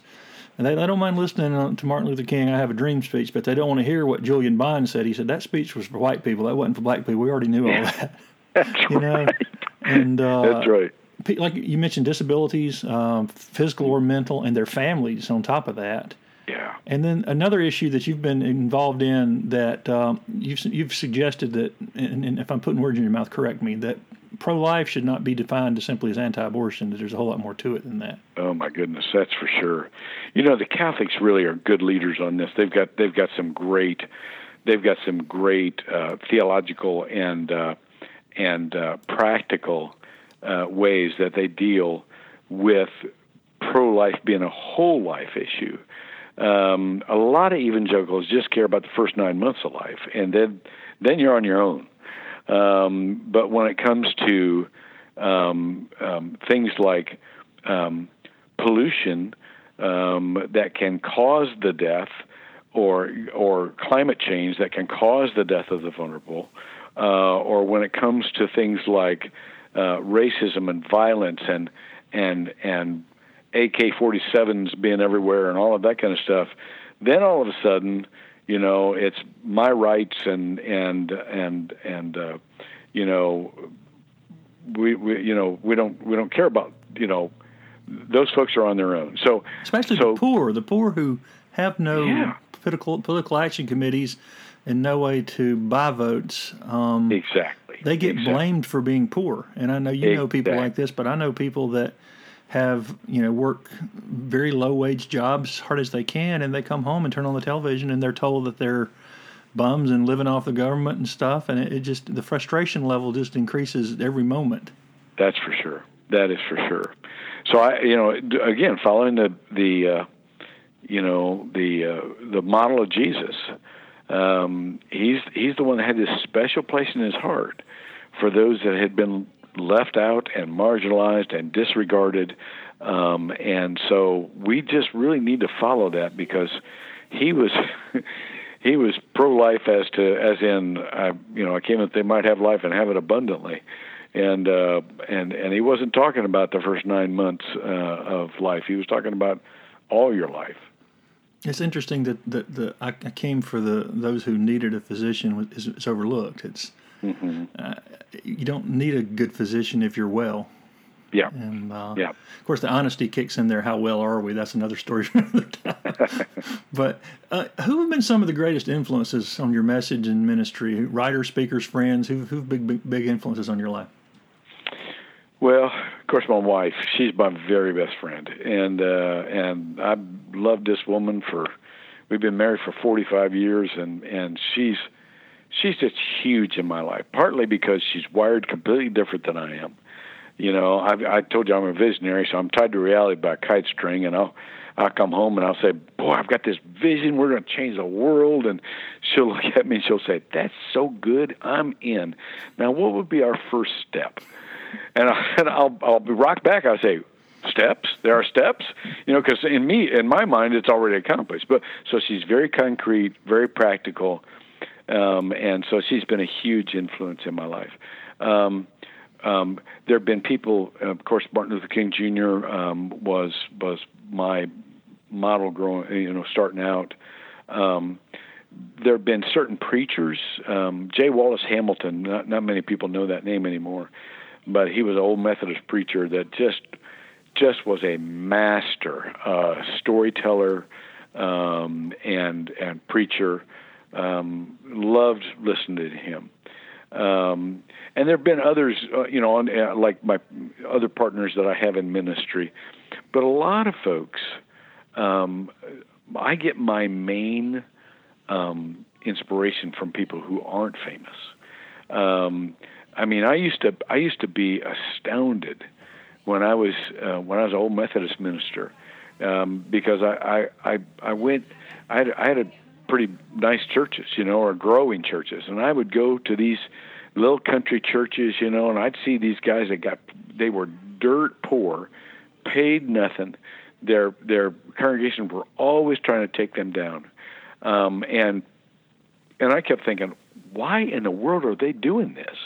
And they, they don't mind listening uh, to Martin Luther King, I have a dream speech, but they don't want to hear what Julian Bond said. He said that speech was for white people. That wasn't for black people. We already knew all that. That's You know, right. and uh, That's right. like you mentioned, disabilities, um, physical or mental, and their families on top of that. Yeah. And then another issue that you've been involved in that um, you've you've suggested that, and, and if I'm putting words in your mouth, correct me, that pro-life should not be defined as simply as anti-abortion. That there's a whole lot more to it than that. Oh my goodness, that's for sure. You know, the Catholics really are good leaders on this. They've got they've got some great they've got some great uh, theological and uh, and uh, practical uh, ways that they deal with pro-life being a whole life issue. Um, a lot of evangelicals just care about the first nine months of life, and then then you're on your own. Um, but when it comes to um, um, things like um, pollution um, that can cause the death, or or climate change that can cause the death of the vulnerable, uh, or when it comes to things like uh, racism and violence and and and AK-47s being everywhere and all of that kind of stuff, then all of a sudden, you know, it's my rights and and and and uh, you know, we, we you know we don't we don't care about you know those folks are on their own. So especially so, the poor, the poor who have no Yeah. political political action committees and no way to buy votes. Um, exactly they get exactly. blamed for being poor, and I know you know people like this, but I know people that have you know work very low wage jobs hard as they can, and they come home and turn on the television and they're told that they're bums and living off the government and stuff, and it, it just the frustration level just increases every moment. That's for sure. That is for sure. So I, you know, again, following the the, uh, you know, the uh, the model of Jesus, um, he's he's the one that had this special place in his heart for those that had been left out and marginalized and disregarded. Um, and so we just really need to follow that because he was. He was pro-life as to as in, I, you know, I came that they might have life and have it abundantly, and uh, and and he wasn't talking about the first nine months uh, of life. He was talking about all your life. It's interesting that the, the I, came for the those who needed a physician is, is overlooked. It's Mm-hmm. Uh, you don't need a good physician if you're well. Yeah. And uh, yeah. Of course, the honesty kicks in there. How well are we? That's another story for another time. but uh, who have been some of the greatest influences on your message and ministry? Writers, speakers, friends? Who who've been big big influences on your life? Well, of course, my wife. She's my very best friend, and uh, and I've loved this woman for. We've been married for 45 years, and and she's she's just huge in my life. Partly because she's wired completely different than I am. You know, I I told you I'm a visionary, so I'm tied to reality by a kite string, and I'll I'll come home and I'll say, "Boy, I've got this vision. We're going to change the world." And she'll look at me and she'll say, "That's so good. I'm in." Now, what would be our first step? And, I, and I'll I'll rock back. I say, steps. There are steps, you know, because in me, in my mind, it's already accomplished. But so she's very concrete, very practical, um, and so she's been a huge influence in my life. Um, um, there have been people, of course, Martin Luther King Jr. Um, was was my model growing, you know, starting out. Um, there have been certain preachers. Um, J. Wallace Hamilton. Not, not many people know that name anymore, but he was an old Methodist preacher that just just was a master uh, storyteller um, and and preacher. Um, loved listening to him. Um, and there have been others, uh, you know, on, uh, like my other partners that I have in ministry. But a lot of folks, um, I get my main um, inspiration from people who aren't famous. Um, I mean, I used to I used to be astounded when I was uh, when I was an old Methodist minister um, because I, I I I went I had, I had a pretty nice churches, you know, or growing churches. And I would go to these little country churches, you know, and I'd see these guys that got they were dirt poor, paid nothing. Their their congregation were always trying to take them down, um, and and I kept thinking, why in the world are they doing this?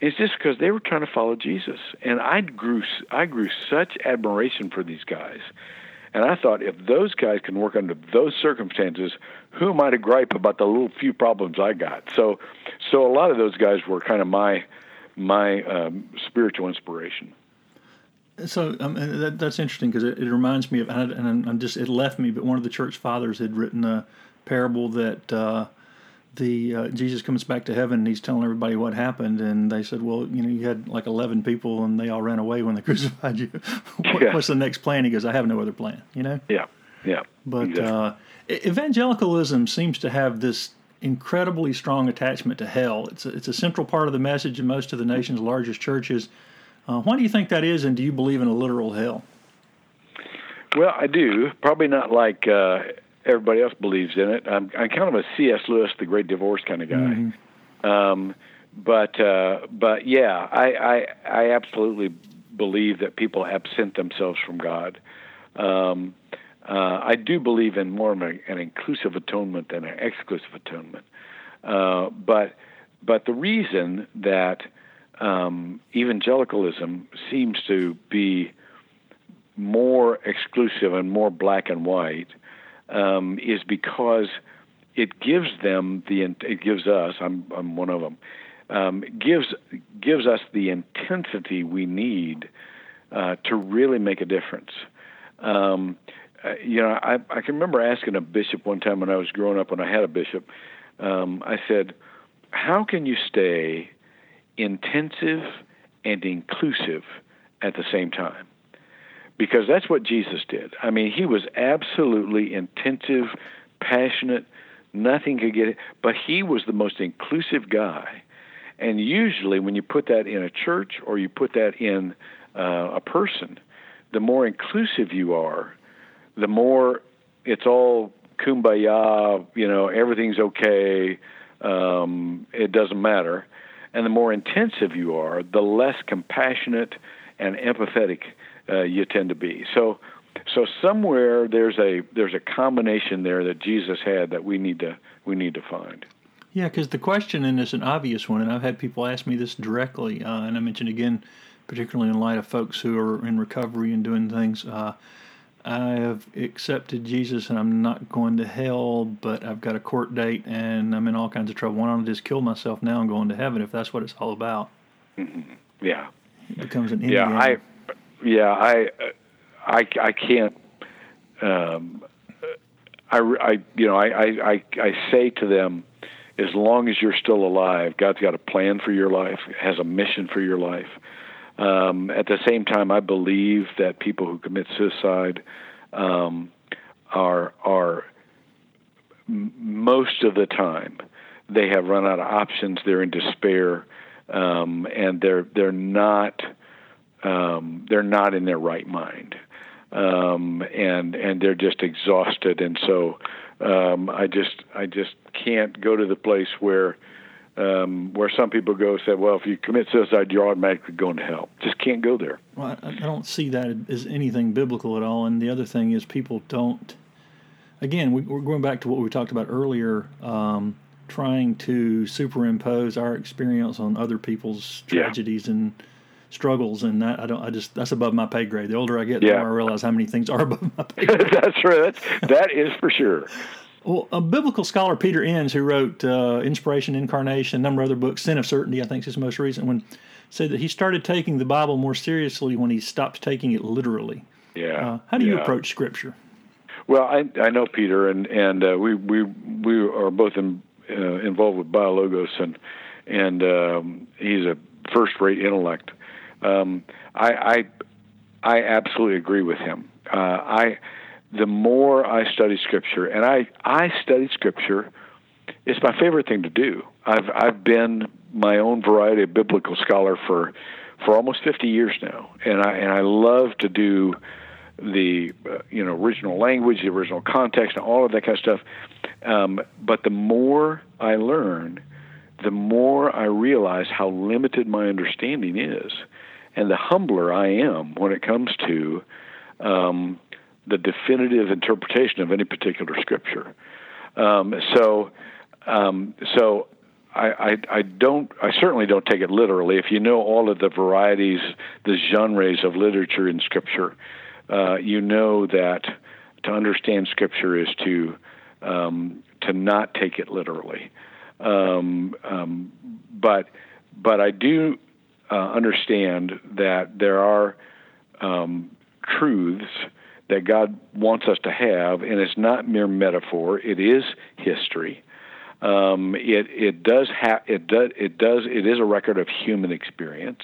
It's just because they were trying to follow Jesus, and I grew I grew such admiration for these guys and I thought, if those guys can work under those circumstances, who am I to gripe about the little few problems I got? So, so a lot of those guys were kind of my my um, spiritual inspiration. So um, that, that's interesting because it, it, reminds me of, and I'm just it left me, but one of the church fathers had written a parable that uh, the uh, Jesus comes back to heaven and he's telling everybody what happened, and they said, "Well, you know, you had like eleven people and they all ran away when they crucified you. what, yeah. What's the next plan?" He goes, "I have no other plan." You know? Yeah, yeah. But exactly. uh, evangelicalism seems to have this incredibly strong attachment to hell. It's a, it's a central part of the message in most of the nation's largest churches. Uh, why do you think that is, and do you believe in a literal hell? Well, I do. Probably not like uh, everybody else believes in it. I'm, I'm kind of a C.S. Lewis, the Great Divorce kind of guy. Mm-hmm. Um, but uh, but yeah, I, I I absolutely believe that people absent themselves from God. Um, uh, I do believe in more of an inclusive atonement than an exclusive atonement. Uh, but but the reason that um, evangelicalism seems to be more exclusive and more black and white um, is because it gives them the it gives us I'm I'm one of them um, gives gives us the intensity we need uh, to really make a difference. Um, uh, you know, I, I can remember asking a bishop one time when I was growing up when I had a bishop. Um, I said, "How can you stay intensive and inclusive at the same time?" Because that's what Jesus did. I mean, he was absolutely intensive, passionate, nothing could get it, but he was the most inclusive guy. And usually, when you put that in a church or you put that in uh, a person, the more inclusive you are, the more it's all kumbaya, you know, everything's okay, um, it doesn't matter. And the more intensive you are, the less compassionate and empathetic uh, you tend to be. So, so somewhere there's a there's a combination there that Jesus had that we need to we need to find. Yeah, because the question and it's an obvious one, and I've had people ask me this directly, uh, and I mentioned again, particularly in light of folks who are in recovery and doing things. Uh, I have accepted Jesus and I'm not going to hell, but I've got a court date and I'm in all kinds of trouble. Why don't I just kill myself now and go into heaven if that's what it's all about? Yeah. It becomes an Yeah, endgame. I, yeah, I, I, I can't. Um, I, I, you know, I, I, I, say to them, as long as you're still alive, God's got a plan for your life, has a mission for your life. Um, at the same time, I believe that people who commit suicide um, are are most of the time they have run out of options. They're in despair, um, and they're they're not um, they're not in their right mind, um, and and they're just exhausted. And so um, I just I just can't go to the place where um, where some people go say, well, if you commit suicide, you're automatically going to hell. Just can't go there. Well, I I don't see that as anything biblical at all. And the other thing is, people don't. Again, we, we're going back to what we talked about earlier, um, trying to superimpose our experience on other people's Yeah. tragedies and struggles, and that I don't. I just that's above my pay grade. The older I get, the Yeah. more I realize how many things are above my pay grade. That's right. That's, for sure. Well, a biblical scholar, Peter Enns, who wrote uh, Inspiration, Incarnation, a number of other books, Sin of Certainty, I think is his most recent one, said that he started taking the Bible more seriously when he stopped taking it literally. Yeah. Uh, how do you Yeah. approach Scripture? Well, I I know Peter, and and uh, we we we are both in, uh, involved with Biologos, and and um, he's a first-rate intellect. Um, I, I I absolutely agree with him. Uh, I the more I study Scripture, and I I study Scripture, it's my favorite thing to do. I've I've been my own variety of biblical scholar for for almost 50 years now, and I and I love to do the uh, you know original language, the original context, and all of that kind of stuff. Um, but the more I learn, the more I realize how limited my understanding is, and the humbler I am when it comes to um, the definitive interpretation of any particular scripture. Um, so, um, so I, I, I don't. I certainly don't take it literally. If you know all of the varieties, the genres of literature in Scripture, uh, you know that to understand Scripture is to um, to not take it literally. Um, um, but but I do uh, understand that there are um, truths that God wants us to have, and it's not mere metaphor. It is history. Um, it it does have it does it does it is a record of human experience,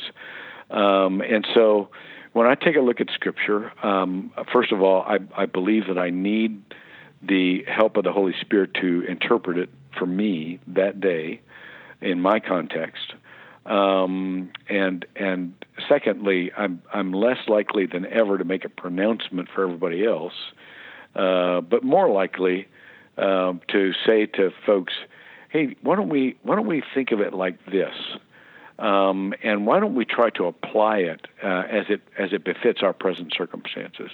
um, and so when I take a look at Scripture, um, first of all, I, I believe that I need the help of the Holy Spirit to interpret it for me that day in my context. Um, and and secondly, I'm I'm less likely than ever to make a pronouncement for everybody else, uh, but more likely um, to say to folks, "Hey, why don't we why don't we think of it like this?" Um, and why don't we try to apply it uh, as it as it befits our present circumstances?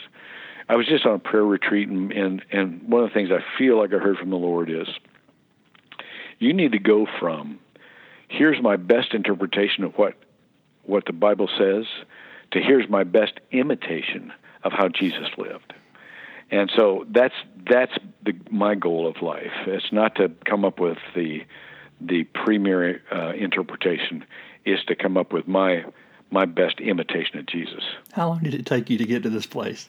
I was just on a prayer retreat, and, and and one of the things I feel like I heard from the Lord is, you need to go from, here's my best interpretation of what what the Bible says, to here's my best imitation of how Jesus lived. And so that's that's the, my goal of life. It's not to come up with the the premier uh, interpretation. Is to come up with my my best imitation of Jesus. How long did it take you to get to this place?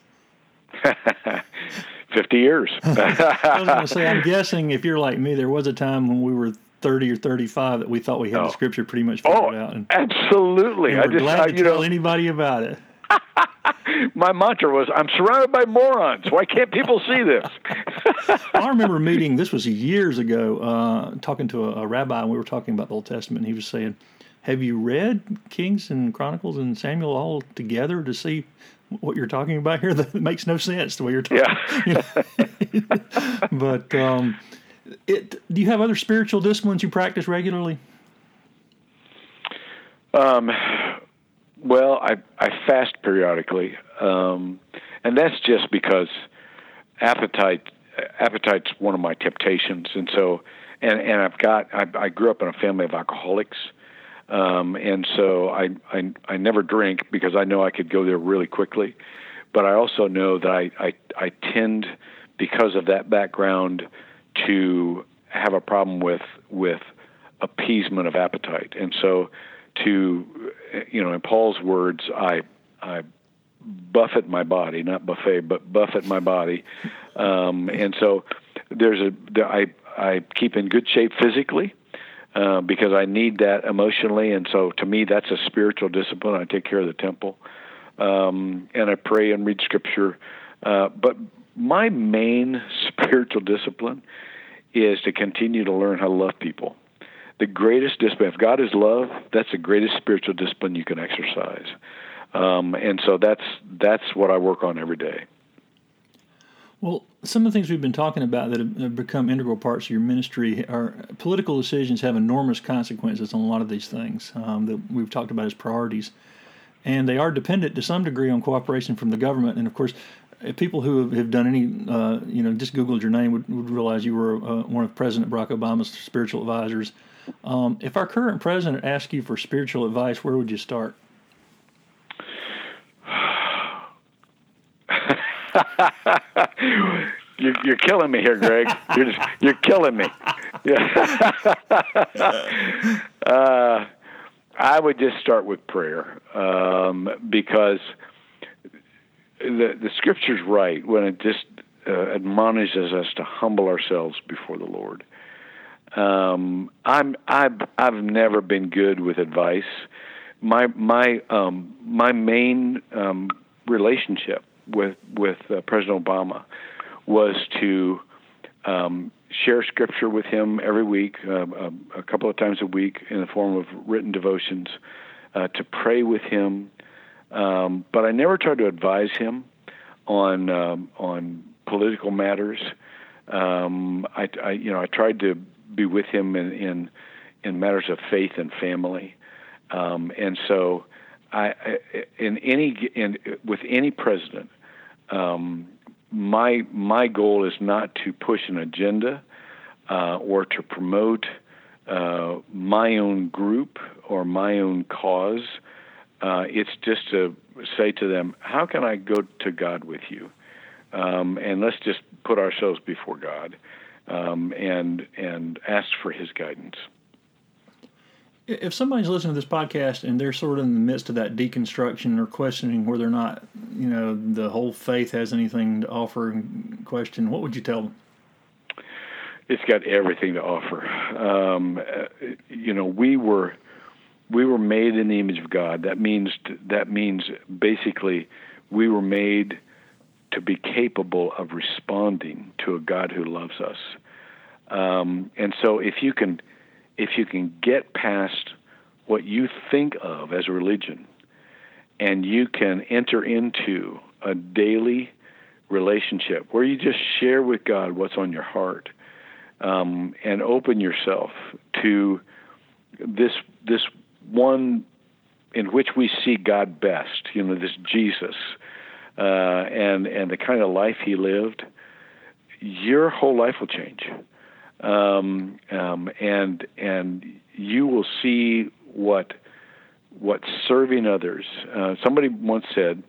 Fifty years. I was going to say, I'm guessing if you're like me, there was a time when we were 30 or 35 that we thought we had the Oh. Scripture pretty much figured oh, out. And, absolutely. and I just glad I, to tell know anybody about it. my mantra was I'm surrounded by morons. Why can't people see this? I remember meeting, this was years ago, uh, talking to a, a rabbi, and we were talking about the Old Testament, and he was saying, Have you read Kings and Chronicles and Samuel all together to see what you're talking about here? That makes no sense the way you're talking. yeah. But um, it, do you have other spiritual disciplines you practice regularly? Um, well, I I fast periodically, um, and that's just because appetite appetite's one of my temptations, and so and and I've got I, I grew up in a family of alcoholics, um, and so I, I I never drink because I know I could go there really quickly, but I also know that I, I, I tend, because of that background, to have a problem with with appeasement of appetite, and so to you know, in Paul's words, I I buffet my body, not buffet, but buffet my body, um, and so there's a I I keep in good shape physically. Uh, because I need that emotionally, and so to me, that's a spiritual discipline. I take care of the temple, um, and I pray and read scripture. Uh, but my main spiritual discipline is to continue to learn how to love people. The greatest discipline, if God is love, that's the greatest spiritual discipline you can exercise. Um, and so that's that's what I work on every day. Well, some of the things we've been talking about that have become integral parts of your ministry are political decisions have enormous consequences on a lot of these things um, that we've talked about as priorities and they are dependent to some degree on cooperation from the government. And of course, people who have done any, uh, you know, just Googled your name would, would realize you were uh, one of President Barack Obama's spiritual advisors. Um, if our current president asked you for spiritual advice, where would you start? you're, you're killing me here, Greg. You're just, you're killing me. Yeah. uh, I would just start with prayer um, because the the scripture's right when it just uh, admonishes us to humble ourselves before the Lord. Um, I'm I've I've never been good with advice. My my um, my main um, relationship with with uh, President Obama was to um, share scripture with him every week, uh, a, a, couple of times a week, in the form of written devotions, uh, to pray with him. Um, but I never tried to advise him on um, on political matters. Um, I, I, you know, I tried to be with him in in, in matters of faith and family, um, and so I, in any in with any president. Um, my my goal is not to push an agenda uh, or to promote uh, my own group or my own cause. Uh, it's just to say to them, "How can I go to God with you?" Um, and let's just put ourselves before God um, and and ask for His guidance. If somebody's listening to this podcast and they're sort of in the midst of that deconstruction or questioning whether or not you know the whole faith has anything to offer and question what would you tell them? It's got everything to offer. Um, you know we were we were made in the image of god. That means that means basically we were made to be capable of responding to a god who loves us. Um, and so if you can if you can get past what you think of as a religion and you can enter into a daily relationship where you just share with God what's on your heart um, and open yourself to this this one in which we see God best, you know, this Jesus, uh, and and the kind of life he lived, your whole life will change um, um, and and you will see what what serving others. Uh, somebody once said,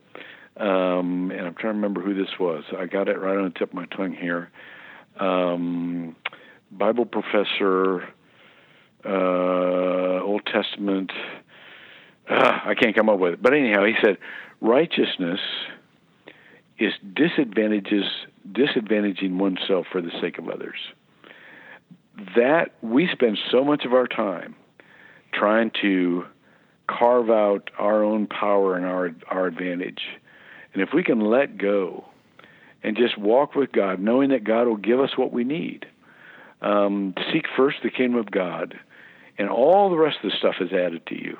um, and I'm trying to remember who this was. I got it right on the tip of my tongue here. Um, Bible professor, uh, Old Testament. Uh, I can't come up with it, but anyhow, he said, righteousness is disadvantages disadvantaging oneself for the sake of others that we spend so much of our time trying to carve out our own power and our our advantage. And if we can let go and just walk with God, knowing that God will give us what we need, um, seek first the kingdom of God, and all the rest of the stuff is added to you.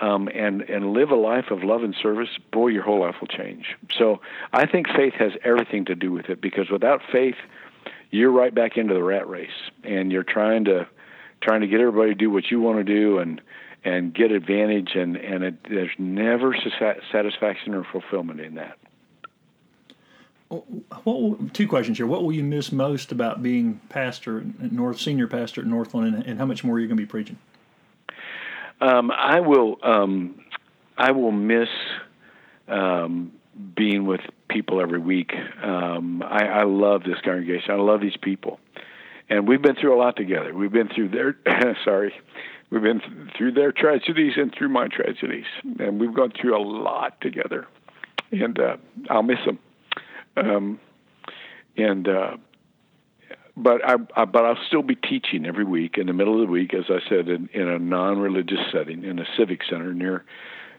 Um, and and live a life of love and service, boy, your whole life will change. So I think faith has everything to do with it because without faith, you're right back into the rat race, and you're trying to trying to get everybody to do what you want to do and and get advantage, and and it, there's never satisfaction or fulfillment in that. What two questions here? What will you miss most about being pastor at North, senior pastor at Northland, and, and how much more are you going to be preaching? Um, I will. Um, I will miss um, being with people every week. Um, I, I love this congregation. I love these people, and we've been through a lot together. We've been through their sorry, we've been th- through their tragedies and through my tragedies, and we've gone through a lot together. And uh, I'll miss them. Um, and uh, but I, I but I'll still be teaching every week in the middle of the week, as I said, in, in a non-religious setting in a civic center near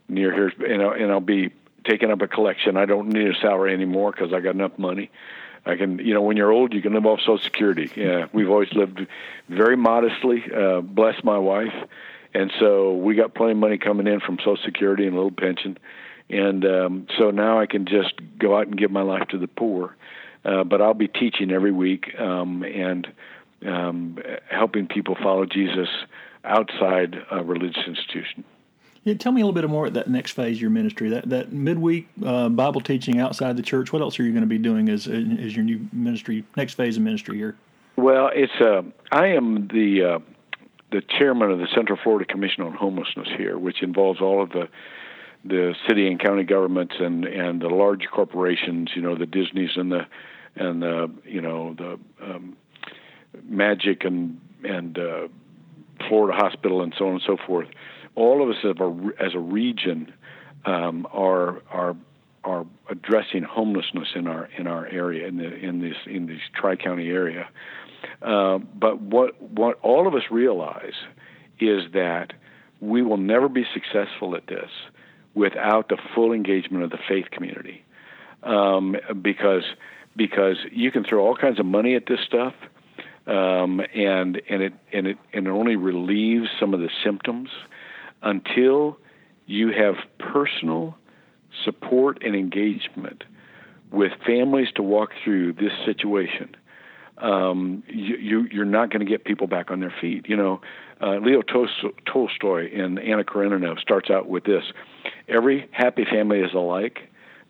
near here, and I'll, and I'll be taking up a collection. I don't need a salary anymore because I got enough money. I can, you know, when you're old, you can live off Social Security. Yeah, we've always lived very modestly. Uh, bless my wife, and so we got plenty of money coming in from Social Security and a little pension, and um, so now I can just go out and give my life to the poor. Uh, but I'll be teaching every week um, and um, helping people follow Jesus outside a religious institution. Yeah, tell me a little bit more about that next phase of your ministry, that that midweek uh, Bible teaching outside the church. What else are you going to be doing as as your new ministry, next phase of ministry here? Well, it's uh, I am the uh, the chairman of the Central Florida Commission on Homelessness here, which involves all of the the city and county governments and and the large corporations, you know, the Disney's and the and the you know the um, Magic and and uh, Florida Hospital and so on and so forth all of us as a, as a region um, are are are addressing homelessness in our in our area in the in this in this tri county area. Uh, but what what all of us realize is that we will never be successful at this without the full engagement of the faith community, um, because because you can throw all kinds of money at this stuff, um, and and it and it and it only relieves some of the symptoms until you have personal support and engagement with families to walk through this situation, um, you, you, are not going to get people back on their feet. You know, uh, Leo Tolstoy in Anna Karenina starts out with this: every happy family is alike,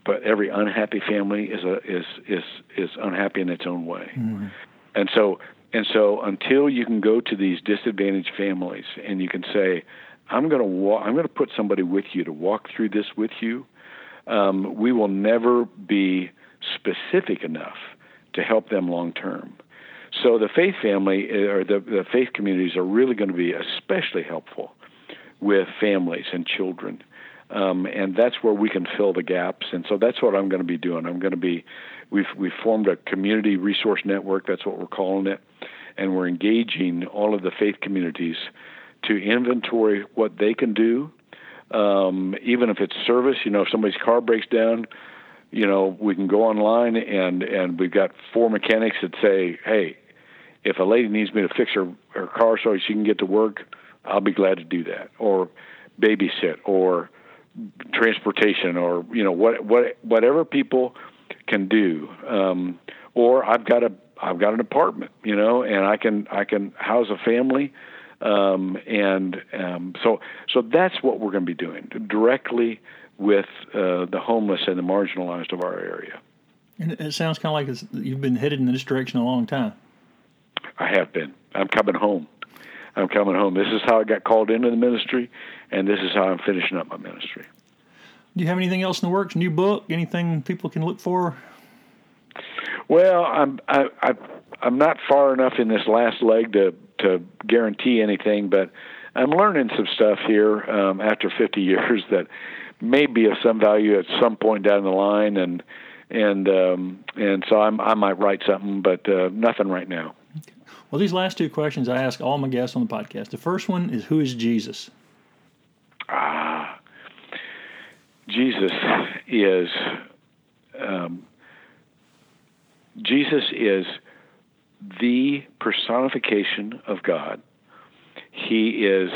but every unhappy family is a, is is is unhappy in its own way. Mm-hmm. And so and so until you can go to these disadvantaged families and you can say, I'm going to. I'm going to put somebody with you to walk through this with you. Um, we will never be specific enough to help them long term. So the faith family uh, or the, the faith communities are really going to be especially helpful with families and children. Um, and that's where we can fill the gaps. And so that's what I'm going to be doing. I'm going to be, we've we've formed a community resource network. That's what we're calling it, and we're engaging all of the faith communities to inventory what they can do. Um, even if it's service, you know, if somebody's car breaks down, you know, we can go online and and we've got four mechanics that say, hey, if a lady needs me to fix her her car so she can get to work, I'll be glad to do that, or babysit, or transportation, or you know, what what whatever people can do. Um, or I've got a I've got an apartment, you know, and I can I can house a family um, and um, so, so that's what we're going to be doing directly with uh, the homeless and the marginalized of our area. And it sounds kind of like you've been headed in this direction a long time. I have been. I'm coming home. I'm coming home. This is how I got called into the ministry, and this is how I'm finishing up my ministry. Do you have anything else in the works? New book? Anything people can look for? Well, I'm I, I I'm not far enough in this last leg to to guarantee anything, but I'm learning some stuff here um, after 50 years that may be of some value at some point down the line, and and um, and so I'm, I might write something, but uh, nothing right now. Well, these last two questions I ask all my guests on the podcast. The first one is, "Who is Jesus?" Ah, Jesus is um, Jesus is the personification of God. He is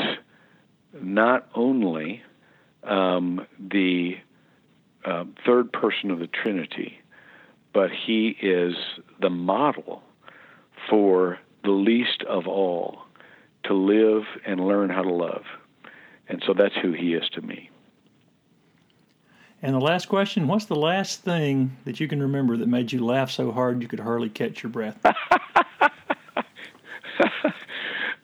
not only um, the uh, third person of the Trinity, but he is the model for the least of all to live and learn how to love. And so that's who he is to me. And the last question What's the last thing that you can remember that made you laugh so hard you could hardly catch your breath?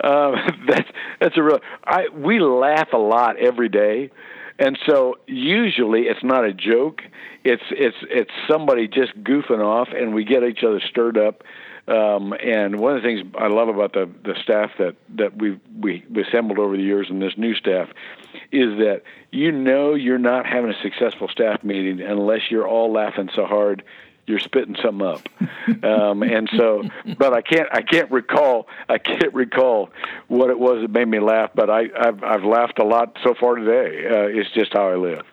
um, that's that's a real. I we laugh a lot every day, And so usually it's not a joke. It's it's it's somebody just goofing off, and we get each other stirred up. Um, and one of the things I love about the the staff that that we we assembled over the years, and this new staff, is that you know you're not having a successful staff meeting unless you're all laughing so hard you're spitting something up. Um, and so, but I can't, I can't recall, I can't recall what it was that made me laugh. But I, I've, I've laughed a lot so far today. Uh, it's just how I live.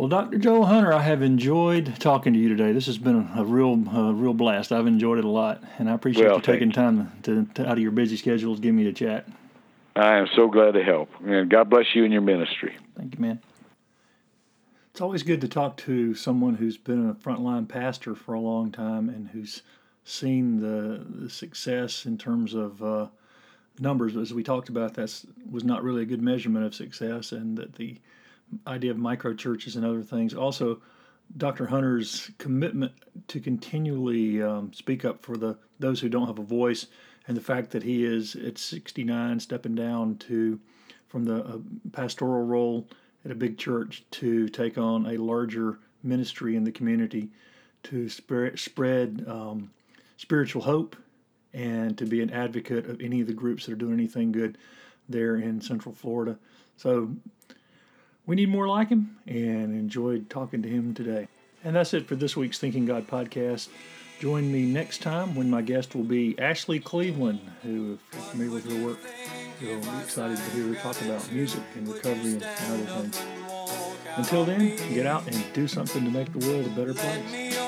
Well, Dr. Joel Hunter, I have enjoyed talking to you today. This has been a, a real, a real blast. I've enjoyed it a lot, and I appreciate well, you taking time to, to, out of your busy schedule to give me a chat. I am so glad to help, and God bless you and your ministry. Thank you, man. It's always good to talk to someone who's been a frontline pastor for a long time and who's seen the, the success in terms of uh, numbers. As we talked about, that was not really a good measurement of success, and that the idea of micro churches and other things. Also, Dr. Hunter's commitment to continually um, speak up for the those who don't have a voice, and the fact that he is at 69 stepping down to from the uh, pastoral role at a big church to take on a larger ministry in the community to spread, spread um, spiritual hope and to be an advocate of any of the groups that are doing anything good there in Central Florida. So we need more like him and enjoyed talking to him today. And that's it for this week's Thinking God podcast. Join me next time when my guest will be Ashley Cleveland, who, if you're familiar with her work, you'll be excited to hear her talk about music and recovery and other things. Until then, get out and do something to make the world a better place.